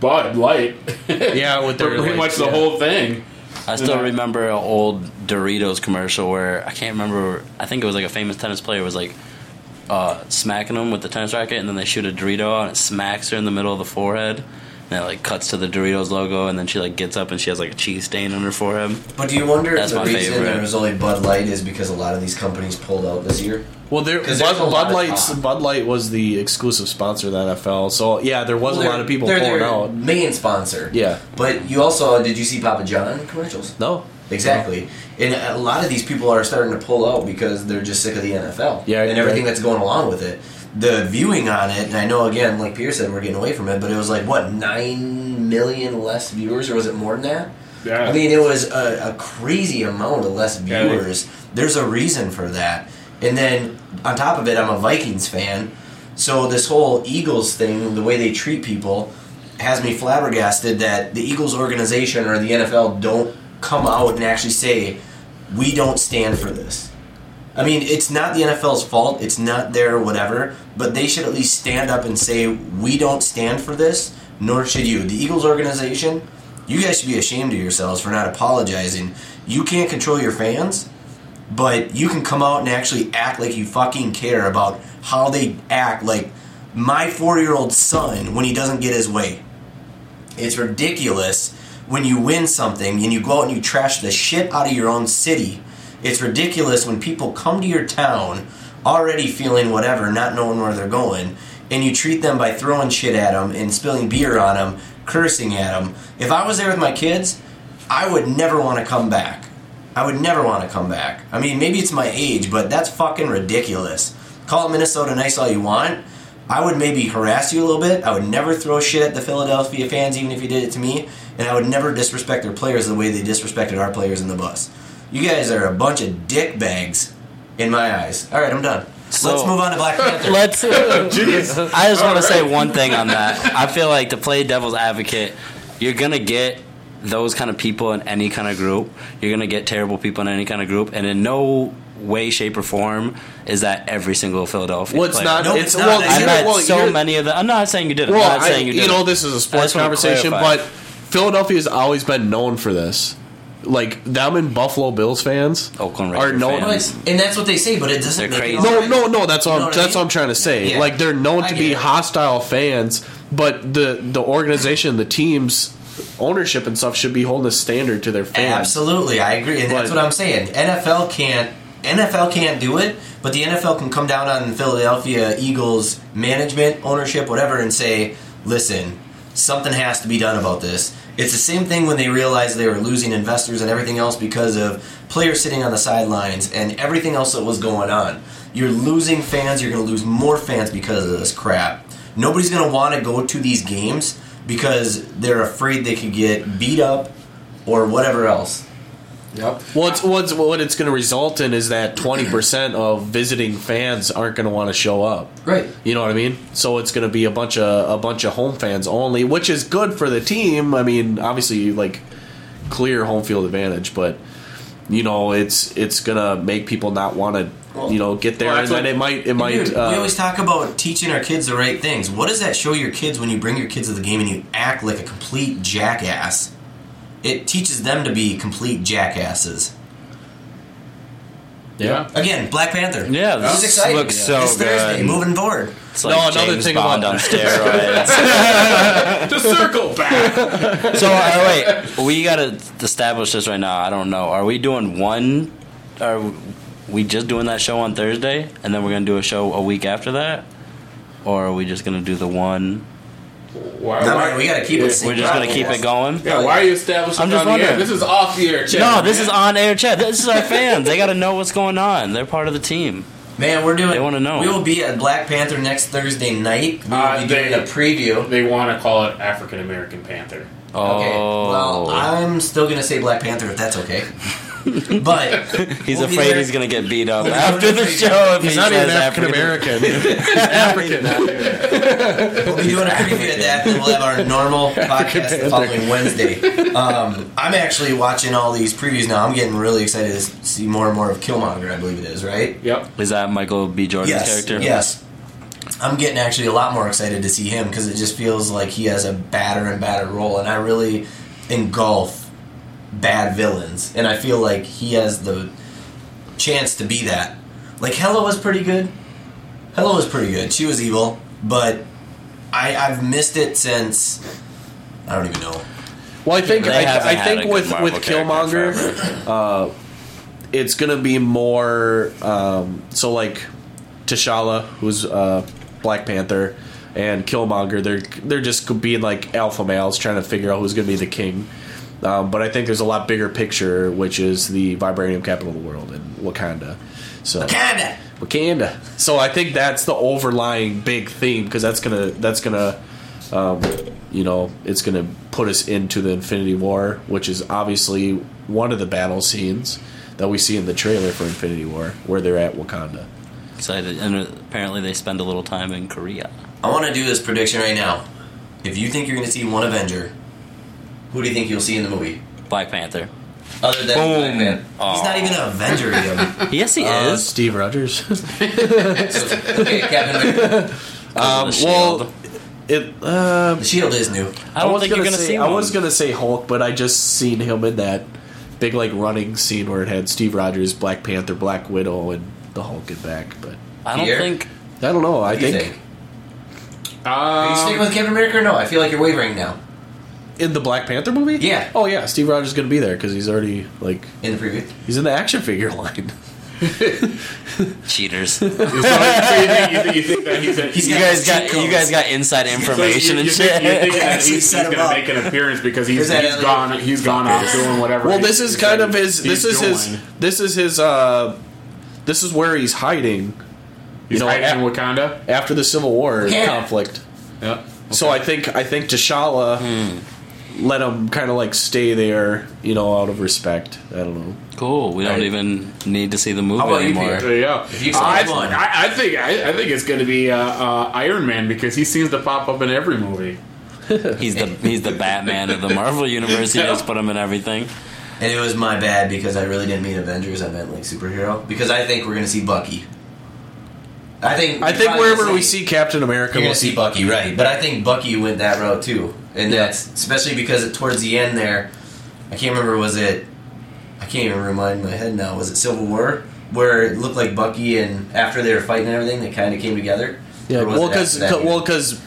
Bud Light Yeah, with their pretty much the yeah. whole thing. I still remember an old Doritos commercial where I can't remember. I think it was like a famous tennis player was like uh, smacking him with the tennis racket, and then they shoot a Dorito and it smacks her in the middle of the forehead. And it like cuts to the Doritos logo, and then she like gets up and she has like a cheese stain on her forehead. But do you wonder That's if the my reason favorite. there was only Bud Light is because a lot of these companies pulled out this year? Well, there, 'Cause Bud, there's a lot Bud of Light's talk. Bud Light was the exclusive sponsor of the NFL. So yeah, there was Well, a lot of people they're pulling their out. main sponsor. Yeah. But you also did you see Papa John commercials? No. Exactly. And a lot of these people are starting to pull out because they're just sick of the NFL. Yeah, And everything right. that's going along with it. The viewing on it, and I know again, like Pierce said, we're getting away from it, but it was like what nine million less viewers, or was it more than that? Yeah. I mean, it was a, a crazy amount of less Yeah, viewers. There's a reason for that. And then on top of it, I'm a Vikings fan, so this whole Eagles thing, the way they treat people, has me flabbergasted that the Eagles organization or the NFL don't come out and actually say, we don't stand for this. I mean, it's not the NFL's fault, it's not their whatever, but they should at least stand up and say, we don't stand for this, nor should you. The Eagles organization, you guys should be ashamed of yourselves for not apologizing. You can't control your fans, but you can come out and actually act like you fucking care about how they act like my four year old son when he doesn't get his way. It's ridiculous when you win something and you go out and you trash the shit out of your own city. It's ridiculous when people come to your town already feeling whatever, not knowing where they're going, and you treat them by throwing shit at them and spilling beer on them, cursing at them. If I was there with my kids, I would never want to come back. I would never want to come back. I mean, maybe it's my age, but that's fucking ridiculous. Call Minnesota nice all you want. I would maybe harass you a little bit. I would never throw shit at the Philadelphia fans, even if you did it to me. And I would never disrespect their players the way they disrespected our players in the bus. You guys are a bunch of dick bags in my eyes. All right, I'm done. So- Let's move on to Black Panther. Let's. I just want to say one thing on that. I feel like to play devil's advocate, you're gonna get those kind of people in any kind of group. You're gonna get terrible people in any kind of group, and in no way, shape, or form is that every single Philadelphia. Well, it's player. not. No, it's, it's not. well, I I've you know- met well, so you're- many of them. I'm not saying you did. Well, I'm not I, saying you did. you know, this is a sports conversation, but Philadelphia has always been known for this. Like them and Buffalo Bills fans Oakland are Raider known. fans. And that's what they say, but it doesn't They're make crazy. it No, no, no. That's what You know I'm, I that's mean? what I'm trying to say. Yeah. Like they're known I to be it. hostile fans, but the the organization, the teams, ownership and stuff should be holding a standard to their fans. Absolutely, I agree, and that's But- what I'm saying. NFL can't NFL can't do it, but the NFL can come down on Philadelphia Eagles management, ownership, whatever, and say, "Listen, something has to be done about this." It's the same thing when they realized they were losing investors and everything else because of players sitting on the sidelines and everything else that was going on. You're losing fans. You're going to lose more fans because of this crap. Nobody's going to want to go to these games because they're afraid they could get beat up or whatever else. Yep. What's what's what it's going to result in is that twenty percent of visiting fans aren't going to want to show up. Right. You know what I mean? So it's going to be a bunch of a bunch of home fans only, which is good for the team. I mean, obviously, you like clear home field advantage, but you know, it's it's going to make people not want to, you know, get there, Well, and then it might it might. dude, uh, we always talk about teaching our kids the right things. What does that show your kids when you bring your kids to the game and you act like a complete jackass? It teaches them to be complete jackasses. yeah. Again, Black Panther. Yeah, this this is exciting. looks so this Thursday, good. moving forward. It's like No, another James thing Bond about- on steroids. To circle back. so uh, wait, we gotta establish this right now. I don't know. Are we doing one? Are we just doing that show on Thursday, and then we're gonna do a show a week after that, or are we just gonna do the one? Why, No, why- man, we gotta keep it yeah, sync We're just gonna keep it going. Yeah, why are you establishing I'm just on the air? wondering. This is off the air chat. No, this man. is on air chat. This is our fans. They gotta know what's going on. They're part of the team. Man, we're doing. They wanna know. We will be at Black Panther next Thursday night. We will Uh, be doing they- a preview. They want to call it African American Panther. Oh, Okay. Well, I'm still gonna say Black Panther if that's okay. but he's we'll afraid he's gonna get beat up We'll after the show. If He's he not even says African American. African. We'll be doing a preview of that, and we'll have our normal podcast the following Wednesday. Um, I'm actually watching all these previews now. I'm getting really excited to see more and more of Killmonger. I believe it is right. Yep. Is that Michael B. Jordan's yes, character? Yes. I'm getting actually a lot more excited to see him because it just feels like he has a badder and badder role, and I really engulf bad villains, and I feel like he has the chance to be that. Like Hela was pretty good. Hela was pretty good. She was evil, but I I've missed it since I don't even know. Well, I think I, I think with with Killmonger, uh, it's gonna be more um, so like T'Challa, who's uh, Black Panther, and Killmonger. They're they're just being like alpha males trying to figure out who's gonna be the king. Um, but I think there's a lot bigger picture, which is the vibranium capital of the world in Wakanda. So Kinda. Wakanda. So I think that's the overlying big theme because that's gonna that's gonna um, you know it's gonna put us into the Infinity War, which is obviously one of the battle scenes that we see in the trailer for Infinity War, where they're at Wakanda. Excited, and apparently they spend a little time in Korea. I want to do this prediction right now. If you think you're going to see one Avenger, who do you think you'll see in the movie? Black Panther. Other than Boom. Black Man. He's not even an Avenger yet. Yes, he Uh, is. Steve Rogers. So, okay, Captain America. um, The well, Shield. it. Uh, The Shield is new. I don't was think you're gonna gonna say, see I one. was gonna say Hulk, but I just seen him in that big like running scene where it had Steve Rogers, Black Panther, Black Widow, and the Hulk in back. But I don't Here? think. I don't know. I What do you think, think? Are you sticking with Captain America or no? I feel like you're wavering now. In the Black Panther movie. Yeah. Oh yeah, Steve Rogers is gonna be there because he's already like In the preview. he's in the action figure line. Cheaters. you, think, you, think, that he's, a, He's you got guys got you guys got inside So information you, and you think, shit. you're thinking that Actually he's, he's going to make an appearance because he's, Is that he's Elliot? gone he's gone off doing whatever. Well, this is kind of his. This is his. This is his. uh This is where he's hiding. He's you know, hiding in Wakanda. after the Civil War Yeah. conflict. Yeah. So I think I think T'Challa Hmm. Let him kind of like stay there, you know, out of respect. I don't know. Cool. We don't Right. even need to see the movie How about anymore. Peter? You go. If you I. I, I think I, I think it's going to be uh, uh, Iron Man because he seems to pop up in every movie. He's the he's the Batman of the Marvel universe. He just put him in everything. And it was my bad because I really didn't mean Avengers. I meant like superhero. Because I think we're going to see Bucky. I think. I think wherever gonna we see Captain America, we'll gonna see Bucky, right? But I think Bucky went that route too, and Yeah. that's especially because it, towards the end there, I can't remember was it, I can't even remind my head now. Was it Civil War where it looked like Bucky and after they were fighting and everything, they kind of came together? Yeah, well, because well, because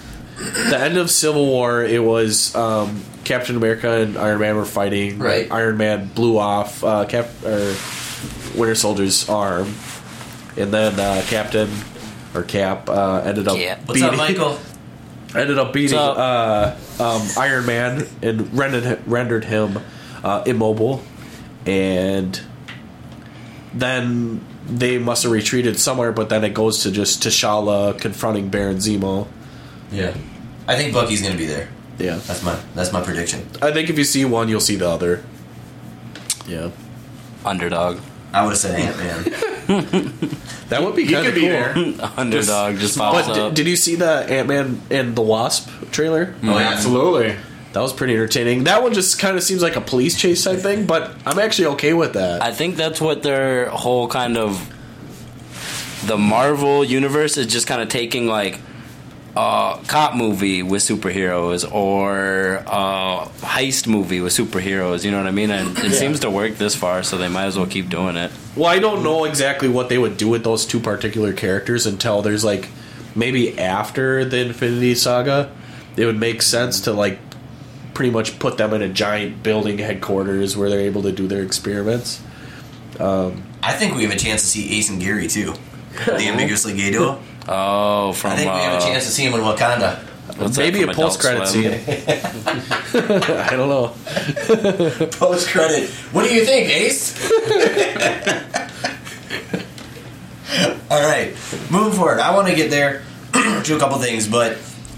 the end of Civil War, it was um, Captain America and Iron Man were fighting. Right. Iron Man blew off uh, Cap or Winter Soldier's arm, and then uh, Captain or Cap uh, ended up Cap. What's beating up, Michael? ended up beating What's uh, um, Iron Man and rendered rendered him uh, immobile, and then they must have retreated somewhere. But then it goes to just T'Challa confronting Baron Zemo. Yeah, I think Bucky's gonna be there. Yeah, That's my that's my prediction. I think if you see one, you'll see the other. Yeah, Underdog. I would have said Ant Man. that would be He kind of could cool. be there. Underdog just pops But d- up. did you see the Ant Man and the Wasp trailer? Oh yeah, Absolutely. That was pretty entertaining. That one just kind of seems like a police chase type thing, but I'm actually okay with that. I think that's what their whole kind of the Marvel universe is just kind of taking like a cop movie with superheroes or a heist movie with superheroes. You know what I mean? And it seems to work this far, so they might as well keep doing it. Well, I don't know exactly what they would do with those two particular characters until there's like maybe after the Infinity Saga, it would make sense to like pretty much put them in a giant building headquarters where they're able to do their experiments. Um, I think we have a chance to see Ace and Gary too. The ambiguously gay duo. Oh, from I think we have a chance to see him in Wakanda. what's maybe a post credit scene. I don't know. Post credit. What do you think, Ace? All right, moving forward. I want to get there to a couple things, but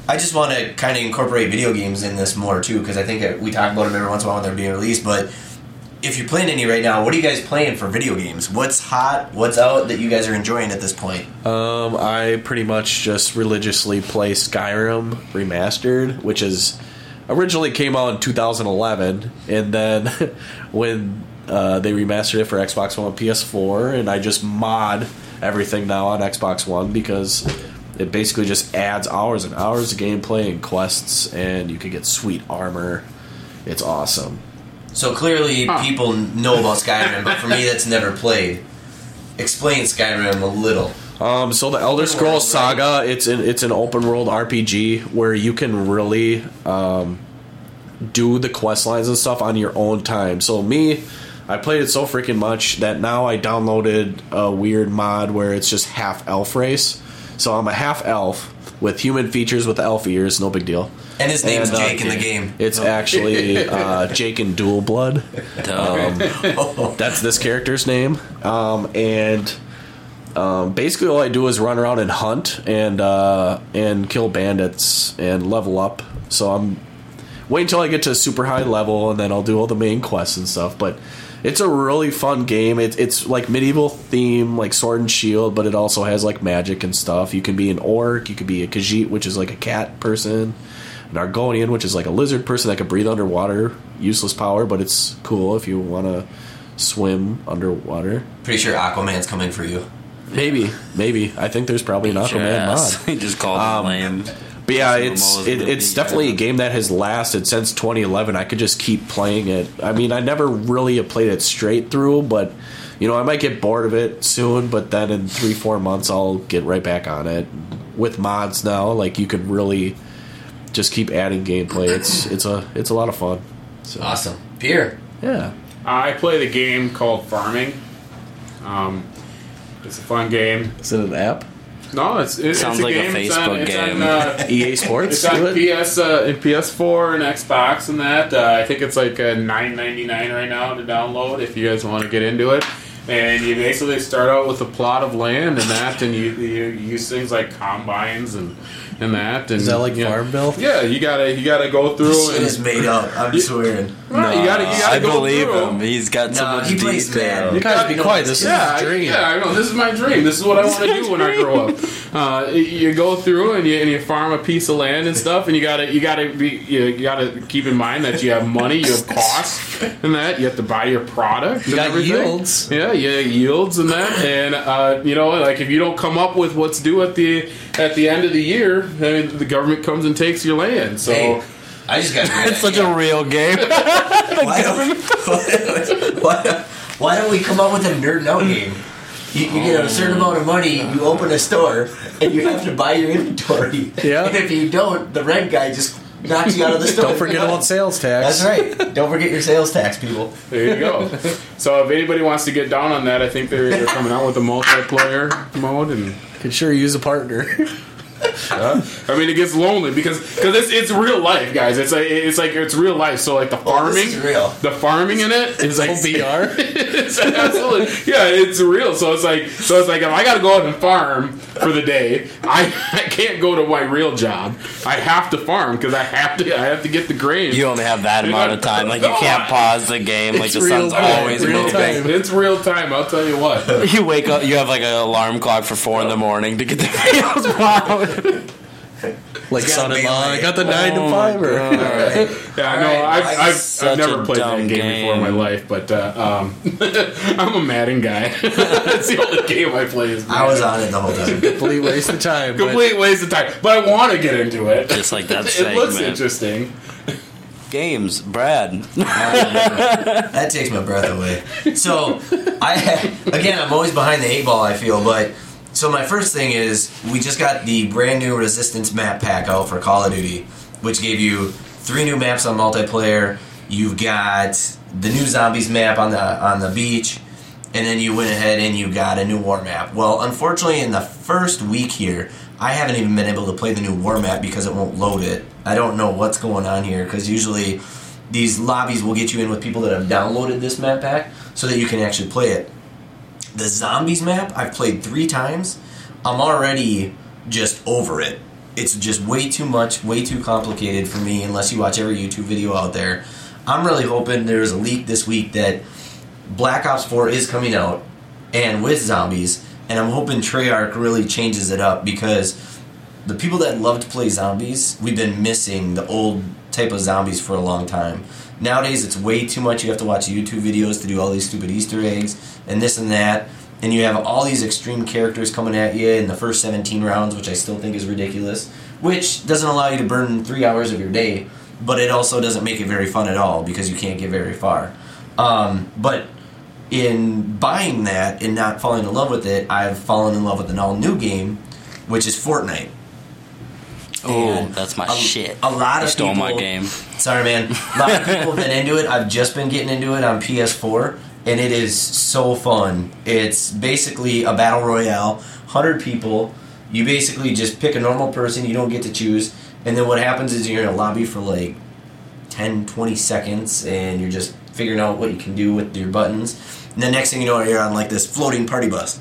I just want to kind of incorporate video games in this more too, because I think we talk about them every once in a while when they're being released. But if you're playing any right now, what are you guys playing for video games? What's hot? What's out that you guys are enjoying at this point? Um, I pretty much just religiously play Skyrim Remastered, which is originally came out in 2011, and then when uh, they remastered it for Xbox One and PS4, and I just mod everything now on Xbox One because it basically just adds hours and hours of gameplay and quests, and you can get sweet armor. It's awesome. So clearly, Huh. people know about Skyrim, but for me, that's never played. Explain Skyrim a little. Um, so the Elder Scrolls Saga, it's an it's an open world RPG where you can really um, do the quest lines and stuff on your own time. So me, I played it so freaking much that now I downloaded a weird mod where it's just half elf race. So I'm a half elf with human features with elf ears, no big deal. And his name's And, uh, Jake in the game. It's actually uh, Jake in Dual Blood. Dumb. That's this character's name. Um, and um, basically, all I do is run around and hunt and uh, and kill bandits and level up. So I'm wait until I get to a super high level, and then I'll do all the main quests and stuff. But it's a really fun game. It's it's like medieval theme, like sword and shield, but it also has like magic and stuff. You can be an orc, you could be a Khajiit, which is like a cat person, an Argonian, which is like a lizard person that can breathe underwater. Useless power, but it's cool if you want to swim underwater. Pretty sure Aquaman's coming for you. Maybe, maybe. I think there's probably an Aquaman mod. He just called Um, it lame. But yeah, Some it's it, it's be, definitely yeah. a game that has lasted since 2011. I could just keep playing it. I mean, I never really have played it straight through, but you know, I might get bored of it soon. But then in three, four months, I'll get right back on it with mods now. Like you could really just keep adding gameplay. It's it's a it's a lot of fun. So Awesome. Pierre. yeah, I play the game called Farming. Um, it's a fun game. is it an app? No, it's it, Sounds it's a like a game. It's on- Facebook it's on, game. uh, EA Sports. It's on do it? PS, uh, in PS4 and Xbox and that. Uh, I think it's like uh, nine ninety nine right now to download if you guys want to get into it. And you basically start out with a plot of land and that, and you, you use things like combines and and that. And Is that like yeah. Farmville? Yeah, you gotta you gotta go through This shit and is made up. I'm swearing. Right, you gotta you gotta I go believe through. him. He's got so No, much he plays detail. mad. You guys be quiet. This yeah, is I- a dream. yeah, I know. This is my dream. This is what I want to do when I grow up. Uh, you go through and you, and you farm a piece of land and stuff, and you gotta you gotta be you, gotta keep in mind that you have money, you have costs, and that you have to buy your product. and got everything. yields. Yeah, yeah, yields and that, and uh, you know, like if you don't come up with what's due at the at the end of the year, then the government comes and takes your land. So. Hey, I just got. It's such a real game. why, don't, why, why don't we come up with a nerd out game? You, you get a certain amount of money, you open a store, and you have to buy your inventory. Yeah. And if you don't, the red guy just knocks you out of the store. Don't forget about sales tax. That's right. Don't forget your sales tax, people. There you go. so if anybody wants to get down on that, I think they're, they're coming out with a multiplayer mode, and Could sure use a partner. I mean it gets lonely because because it's, it's real life, guys. It's like it's like it's real life. So like the Oh, farming, this is real. the farming in it is like oh, VR. it's absolutely yeah, it's real. So it's like so it's like if I got to go out and farm for the day, I, I can't go to my real job. I have to farm because I have to I have to get the grain. You only have that amount of time. Like you can't pause the game. Like It's the sun's time, always real moving. time. It's real time. I'll tell you what. You wake up. You have like an alarm clock for four in the morning to get the videos plowed. Like It's gotta be son-in-law, I got the nine to Oh, five. Or, Yeah, I know. Alright, I've. I've, I've never played that dumb game, before in my life, but uh, um, I'm a Madden guy. That's the only game I play. Is I was on it the whole time. complete waste of time. Complete waste of time, but I want to get into it. Just like that it looks interesting. Games, Brad. That takes my breath away. So, I again, I'm always behind the eight ball. I feel, but so my first thing is we just got the brand new Resistance map pack out for Call of Duty, which gave you three new maps on multiplayer. You've got the new zombies map on the on the beach, and then you went ahead and you got a new war map. Well, unfortunately, in the first week here, I haven't even been able to play the new war map because it won't load it. I don't know what's going on here because usually these lobbies will get you in with people that have downloaded this map pack so that you can actually play it. The zombies map I've played three times. I'm already just over it. it's just way too much, way too complicated for me unless you watch every YouTube video out there. I'm really hoping there's a leak this week that Black Ops 4 is coming out and with zombies, and I'm hoping Treyarch really changes it up because the people that love to play zombies, we've been missing the old type of zombies for a long time. Nowadays, it's way too much. You have to watch YouTube videos to do all these stupid Easter eggs and this and that. And you have all these extreme characters coming at you in the first 17 rounds, which I still think is ridiculous. Which doesn't allow you to burn three hours of your day, but it also doesn't make it very fun at all because you can't get very far. Um, but in buying that and not falling in love with it, I've fallen in love with an all new game, which is Fortnite. Oh, that's my a, shit. A lot You of stole people, my game. Sorry, man. A lot of people have been into it. I've just been getting into it on PS4, and it is so fun. It's basically a battle royale, hundred people. You basically just pick a normal person. You don't get to choose, and then what happens is you're in a lobby for like 10, 20 seconds, and you're just figuring out what you can do with your buttons. And the next thing you know, you're on like this floating party bus.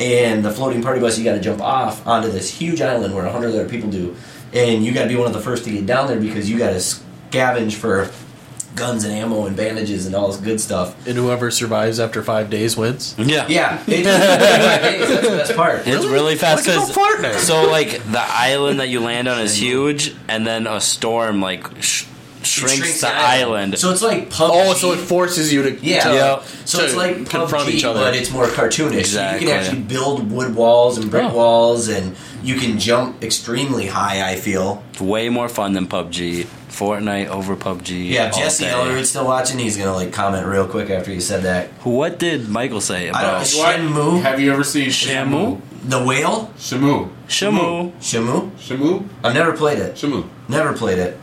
And the floating party bus, you got to jump off onto this huge island where a hundred other people do, and you got to be one of the first to get down there because you got to scavenge for guns and ammo and bandages and all this good stuff. And whoever survives after five days wins. Yeah. Yeah, it's, that's the best part. It's really fast because so like the island that you land on is huge, and then a storm like sh- shrinks, the island. So it's like PUBG. Oh, so it forces you to Yeah. to- Yeah. So to it's like confront PUBG, each other. but it's more cartoonish. Exactly. You can actually build wood walls and brick Oh. walls, and you can jump extremely high. I feel. It's way more fun than PUBG. Fortnite over PUBG. Yeah, if all Jesse day. Ellerid's still watching. He's gonna like comment real quick after you said that. What did Michael say I don't about Shamu? Have you ever seen Shamu? The whale, Shamu. Shamu? Shamu. Shamu? I've never played it. Shamu. Never played it.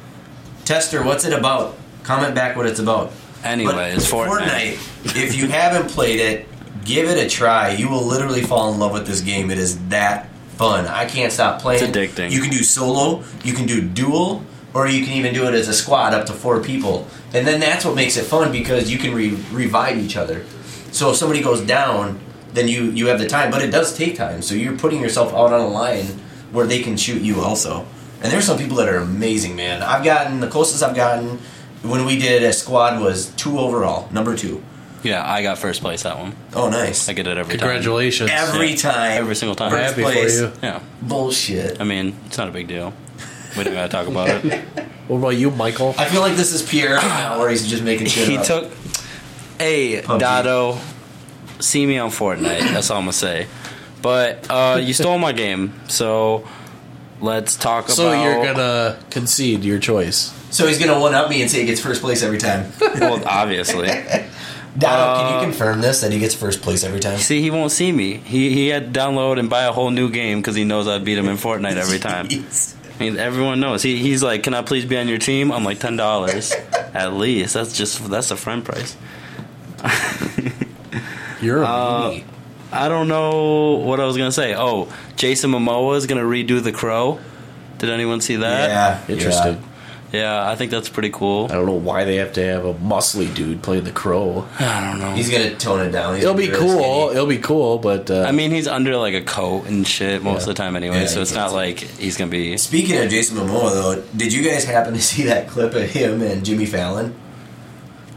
Tester, what's it about? Comment back what it's about. Anyways, But Fortnite. if you haven't played it, give it a try. You will literally fall in love with this game. It is that fun. I can't stop playing. It's addicting. You can do solo, you can do dual, or you can even do it as a squad up to four people. And then that's what makes it fun because you can re- revive each other. So if somebody goes down, then you you have the time, but it does take time. So you're putting yourself out on a line where they can shoot you also. And there's some people that are amazing, man. I've gotten the closest I've gotten when we did a squad was two overall, number two. Yeah, I got first place that one. Oh, nice. I get it every time. Congratulations. Every Yeah. time, Every single time. I'm First happy place. for you. Yeah. bullshit. I mean, it's not a big deal. We don't gotta talk about it. What about you, Michael? I feel like this is Pierre now, where he's just making shit he up. took. Hey, PUBG. Dado, see me on Fortnite. That's all I'm gonna say. But uh, you stole my game, so let's talk So about. So you're gonna concede your choice. so he's gonna one up me and say he gets first place every time. Well, obviously. Dado, can Uh, you confirm this that he gets first place every time? See, he won't see me. He he had to download and buy a whole new game because he knows I'd beat him in Fortnite every time. I mean, everyone knows. He he's like, "Can I please be on your team?" I'm like, ten dollars at least. That's just that's a friend price. You're a Uh, meanie. I don't know what I was gonna say. Oh, Jason Momoa is gonna redo The Crow. Did anyone see that? yeah, Interesting. Yeah, I think that's pretty cool. I don't know why they have to have a muscly dude playing the crow. I don't know. He's gonna tone it down. He's It'll be really cool. skinny. It'll be cool, but uh, I mean, he's under like a coat and shit most Yeah. of the time anyway, Yeah, so it's can't not see. like he's gonna be. Speaking of Jason Momoa, though, did you guys happen to see that clip of him and Jimmy Fallon,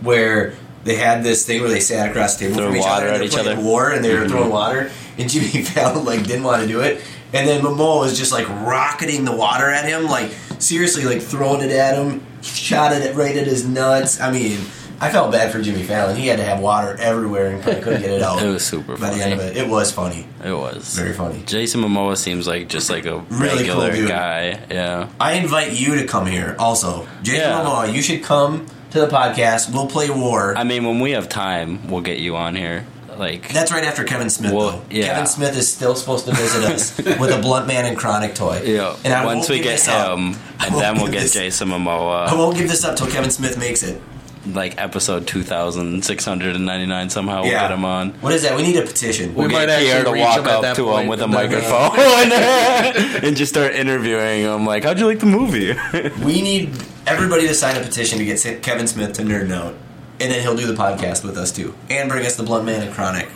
where they had this thing where they sat across the table Throw from each water other, and at each other. Mm-hmm. war, and they were throwing water, and Jimmy Fallon like didn't want to do it, and then Momoa was just like rocketing the water at him, like seriously, like throwing it at him, shot it right at his nuts. I mean. I felt bad for Jimmy Fallon. He had to have water everywhere and probably couldn't get it out. It was super By the end of funny. it, it was funny, It was very funny. Jason Momoa seems like just like a Really regular dude. guy. Yeah. I invite you to come here also. Jason Yeah. Momoa, you should come to the podcast. We'll play War. I mean, when we have time, we'll get you on here. Like, That's right after Kevin Smith, Well, though. yeah. Kevin Smith is still supposed to visit us with a Bluntman and Chronic toy. yeah. And I Once we get this up. and then we'll get this- Jason Momoa. I won't give this up till Kevin Smith makes it. Like episode two thousand six hundred and ninety nine. Somehow we'll Yeah. get him on. What is that? We need a petition. We'll We get might Pierre to reach walk him at up that to him point, with a uh, microphone and just start interviewing him. Like, how'd you like the movie? We need everybody to sign a petition to get Kevin Smith to Nerd Note. And then he'll do the podcast with us too. And bring us the Bluntman and Chronic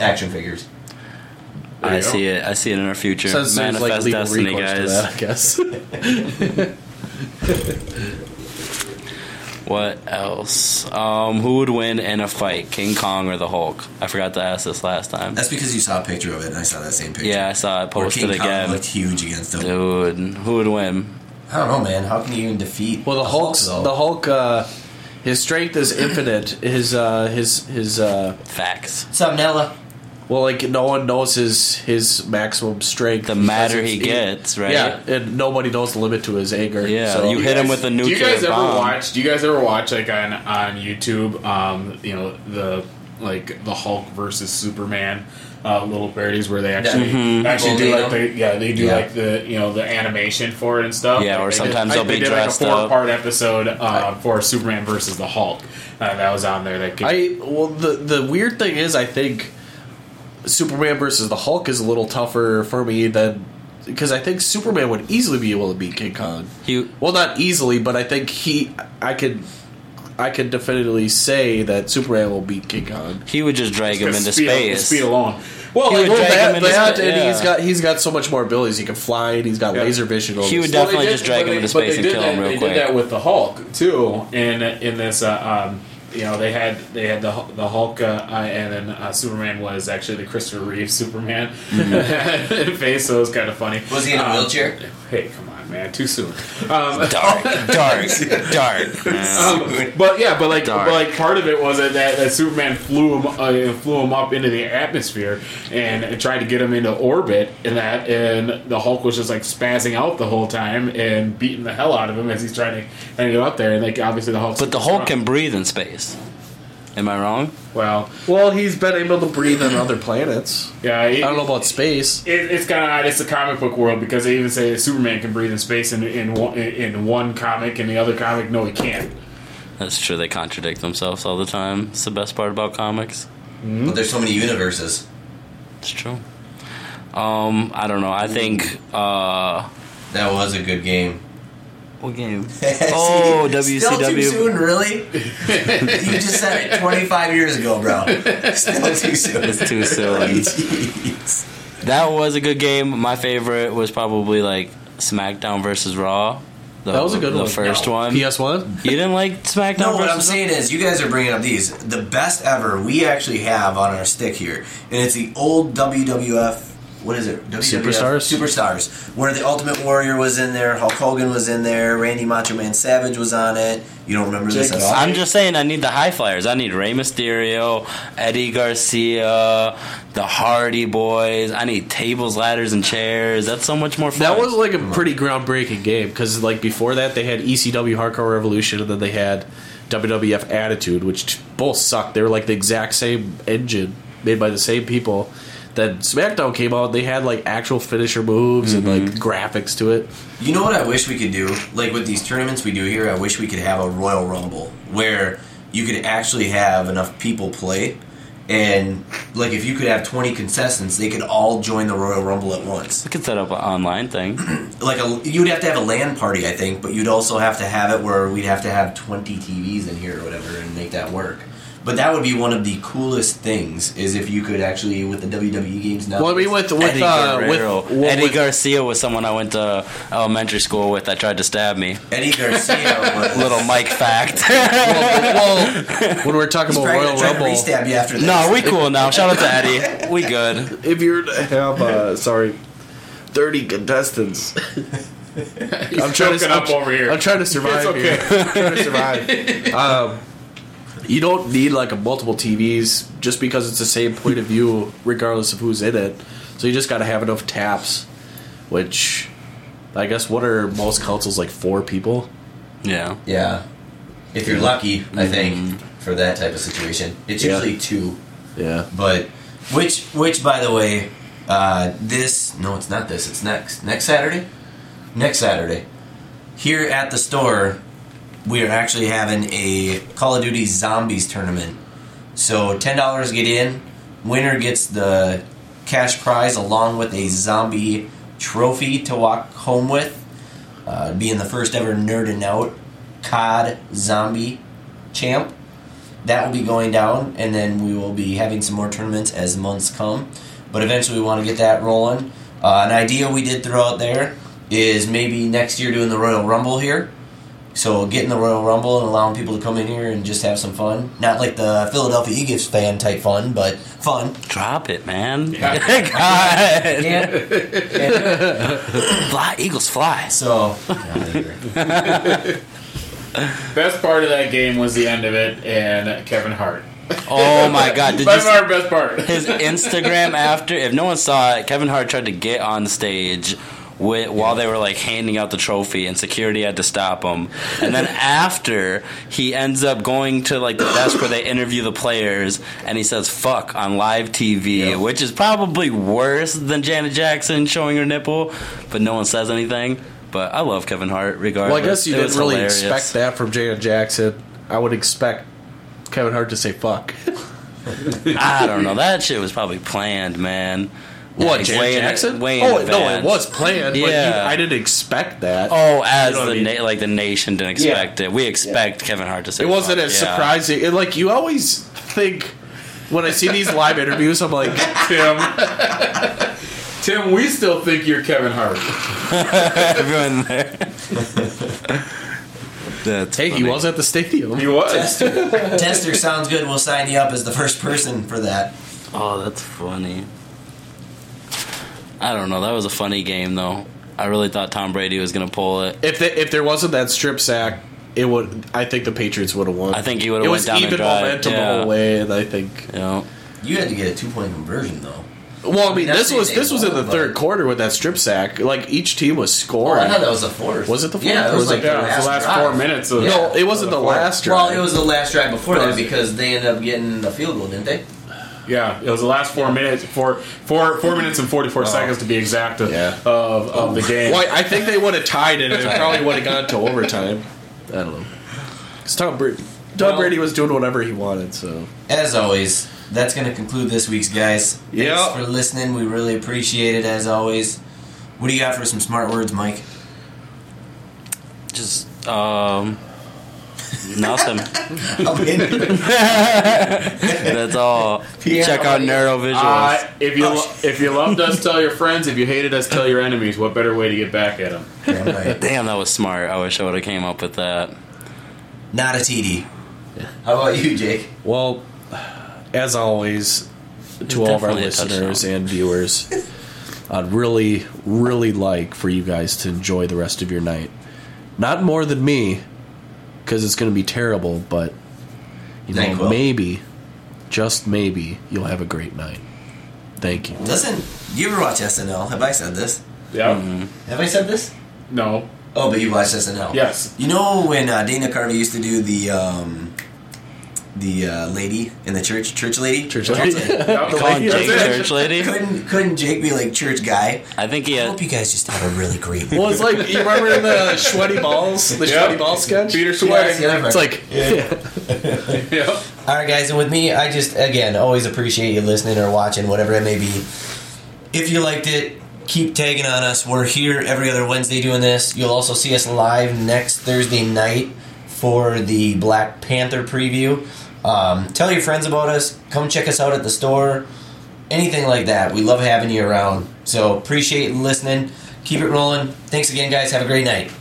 action figures. I go. see it. I see it in our future. Since there's like Manifest legal destiny, recourse to guys. that, I guess. What else? Um, who would win in a fight, King Kong or the Hulk? I forgot to ask this last time. That's because you saw a picture of it, and I saw that same picture. Yeah, I saw it Where posted King Kong again. looked huge against him. Dude, who would win? I don't know, man. How can you even defeat? Well, the Hulk's though? the Hulk. Uh, his strength is infinite. His uh, his his uh, Facts. What's up, Nella? Well, like no one knows his his maximum strength. The because matter he gets, right? Yeah, and nobody knows the limit to his anger. Yeah, so, you hit him with a nuclear Do you nuclear guys ever bomb. watch? Do you guys ever watch like on on YouTube? Um, you know the like the Hulk versus Superman. Uh, little parodies where they actually Mm-hmm. actually do like Volcano? the yeah they do Yeah. like the you know the animation for it and stuff. Yeah, or they sometimes did, they'll be they did dressed like a up. four part episode uh, for Superman versus the Hulk. Uh, that was on there. That I well the the weird thing is I think Superman versus the Hulk is a little tougher for me than because I think Superman would easily be able to beat King Kong. He, Well, not easily, but I think he I could I could definitively say that Superman will beat King Kong. he would just drag him into speed, space. Speed alone. Well, He like, would well, drag that- him into That, spa- and yeah. he's got he's got so much more abilities. He can fly and he's got Yeah. laser vision. He would Well, definitely they just did- drag him into but space and kill that, him real they quick. did that with the Hulk too. In in this, uh, um, you know, they had they had the the Hulk, uh, and then uh, Superman was actually the Christopher Reeve Superman face. So it was kind of funny. Was he in a Um, wheelchair? Hey, come man, too soon. Um, dark, dark, dark. um, but yeah, but like, Dark. but like, part of it was that, that, Superman flew him, uh, flew him up into the atmosphere and tried to get him into orbit, and that, and the Hulk was just like spazzing out the whole time and beating the hell out of him as he's trying to, trying to get up there. And like, obviously the Hulk, But the Hulk can breathe in space. Am I wrong? Well, well, he's been able to breathe on other planets. yeah, it, I don't know about space. It, it's kind of odd. It's the comic book world because they even say Superman can breathe in space in in one, in one comic, and the other comic, no, he can't. That's true. They contradict themselves all the time. It's the best part about comics. But there's so many universes. It's true. Um, I don't know. I think. uh That was a good game. What game? Oh, WCW. Still too WCW. soon, really? you just said it 25 years ago, bro. Still too soon. It's too soon. That was a good game. My favorite was probably like SmackDown versus Raw. The, That was a good one. the first No. one. PS One. You didn't like SmackDown No, what I'm saying is, you guys are bringing up these. The best ever we actually have on our stick here, and it's the old WWF. What is it? WWF Superstars? Superstars, where the Ultimate Warrior was in there, Hulk Hogan was in there, Randy Macho Man Savage was on it. You don't remember this? At all? I'm just saying, I need the high flyers. I need Rey Mysterio, Eddie Garcia, the Hardy Boys. I need tables, ladders, and chairs. That's so much more fun. That was like a pretty groundbreaking game because like before that they had ECW Hardcore Revolution and then they had WWF Attitude, which both sucked. They were like the exact same engine made by the same people. Then SmackDown came out. They had like actual finisher moves and like mm-hmm. graphics to it. You know what I wish we could do? Like with these tournaments we do here, I wish we could have a Royal Rumble where you could actually have enough people play. And like if you could have 20 contestants, they could all join the Royal Rumble at once. we could set up an online thing. Like a, you'd have to have a LAN party, I think, but you'd also have to have it where we'd have to have 20 TVs in here or whatever and make that work. But that would be one of the coolest things is if you could actually with the WWE games now. Well, I mean with with Eddie uh, with, Guerrero. Eddie with- Garcia was someone I went to elementary school with that tried to stab me. Eddie Garcia was Little Mike fact. well, well, when we're talking He's about Royal gonna try to Rumble, re-stab you after this. no, we cool now. Shout out to Eddie. We good. if you're to have uh, sorry, thirty contestants. He's I'm trying to choking up I'm, over here. I'm trying to survive It's okay. here. I'm trying to survive. Um, you don't need like a multiple TVs just because it's the same point of view, regardless of who's in it. So you just got to have enough taps, which I guess what are most consoles like four people? Yeah. Yeah. If you're lucky, I think, for that type of situation. It's Yeah. usually two. Yeah. But which which by the way, uh, this no it's not this, it's next. Next Saturday? Next Saturday. Here at the store, we are actually having a Call of Duty Zombies tournament. So ten dollars get in. Winner gets the cash prize along with a zombie trophy to walk home with. Uh, being the first ever nerding out COD zombie champ. That will be going down, and then we will be having some more tournaments as months come. but eventually we want to get that rolling. Uh, an idea we did throw out there is maybe next year doing the Royal Rumble here. So getting the Royal Rumble and allowing people to come in here and just have some fun. Not like the Philadelphia Eagles fan type fun, but fun. Drop it, man. Yeah. God. Yeah. Fly, Eagles fly. So Best part of that game was the end of it and Kevin Hart. Oh my God! Did By you see far, best part. his Instagram after? If no one saw it, Kevin Hart tried to get on stage. With, while they were like handing out the trophy and security had to stop him and then after he ends up going to like the desk where they interview the players and he says fuck on live tv Yeah. which is probably worse than janet jackson showing her nipple but no one says anything but i love kevin hart regardless Well, I guess you It didn't really hilarious. expect that from Janet Jackson. I would expect Kevin Hart to say "fuck." i don't know that shit was probably planned man What, Like, Janet way in- Jackson? way in oh no, it was planned. But Yeah. you, I didn't expect that. Oh, as You know the I mean? na- like the nation didn't expect it. We expect Kevin Hart to say. it wasn't fuck, as yeah. surprising. It, like you always think when I see these live interviews, I'm like, Tim. Tim, we still think you're Kevin Hart. Everyone there. That's "Hey, he was at the stadium." He was. Tester, Tester sounds good. We'll sign you up as the first person for that. Oh, that's funny. I don't know. That was a funny game though. I really thought Tom Brady was gonna pull it. If they, if there wasn't that strip sack, it would. I think the Patriots would have won. I think he would've It went was down the even drive, momentum the yeah. whole way, and I think. You know. You had to get a two point conversion though. Well, I mean, that's this was this was in the third quarter with that strip sack. Like each team was Oh, scoring. I thought that was the fourth. Was it the fourth? Yeah, it Or was, was like it- the Yeah, it last, was the last drive. four minutes of Yeah. no, it wasn't the Fourth. last drive. Well, it was the last drive before that because they ended up getting the field goal, didn't they? Yeah, it was the last four minutes, four, four, four minutes and forty four seconds to be exact of, Yeah. of, of the game. Well, I think they would have tied it, and it probably would have gone to overtime. I don't know. 'Cause Tom Brady, Tom Well- Brady was doing whatever he wanted. So As always, that's going to conclude this week's guys. Yeah. Thanks for listening. We really appreciate it as always. What do you got for some smart words, Mike? Just um. Nothing. That's all. Check out Neuro Visuals. Uh, if you lo- if you loved us, tell your friends. If you hated us, tell your enemies. What better way to get back at them? Damn right. Damn, that was smart. I wish I would have came up with that. Not a TD. How about you, Jake? well, as always, to all of our listeners and viewers, I'd really, really like for you guys to enjoy the rest of your night. Not more than me, because it's going to be terrible. But you know, NyQuil. maybe, just maybe, you'll have a great night. Thank you. Doesn't you ever watch SNL? Have I said this? Yeah. Have I said this? No. Oh, but you watched SNL. Yes. You know when uh, Dana Carvey used to do the um, the uh, lady in the church, church lady, Church Church lady. Yeah, Calling lady- Jake. Church Lady. Couldn't couldn't Jake be like church guy? I think he I had. hope you guys just have a really great. Well, it's like you remember in the sweaty balls, the Yeah. sweaty ball sketch. Peter Yeah, Sweating. yeah, It's like Yeah. All right, guys, and with me, I just again always appreciate you listening or watching, whatever it may be. If you liked it, keep tagging on us. We're here every other Wednesday doing this. You'll also see us live next Thursday night for the Black Panther preview. Um, tell your friends about us. Come check us out at the store. Anything like that. We love having you around. So appreciate listening. Keep it rolling. Thanks again, guys. Have a great night.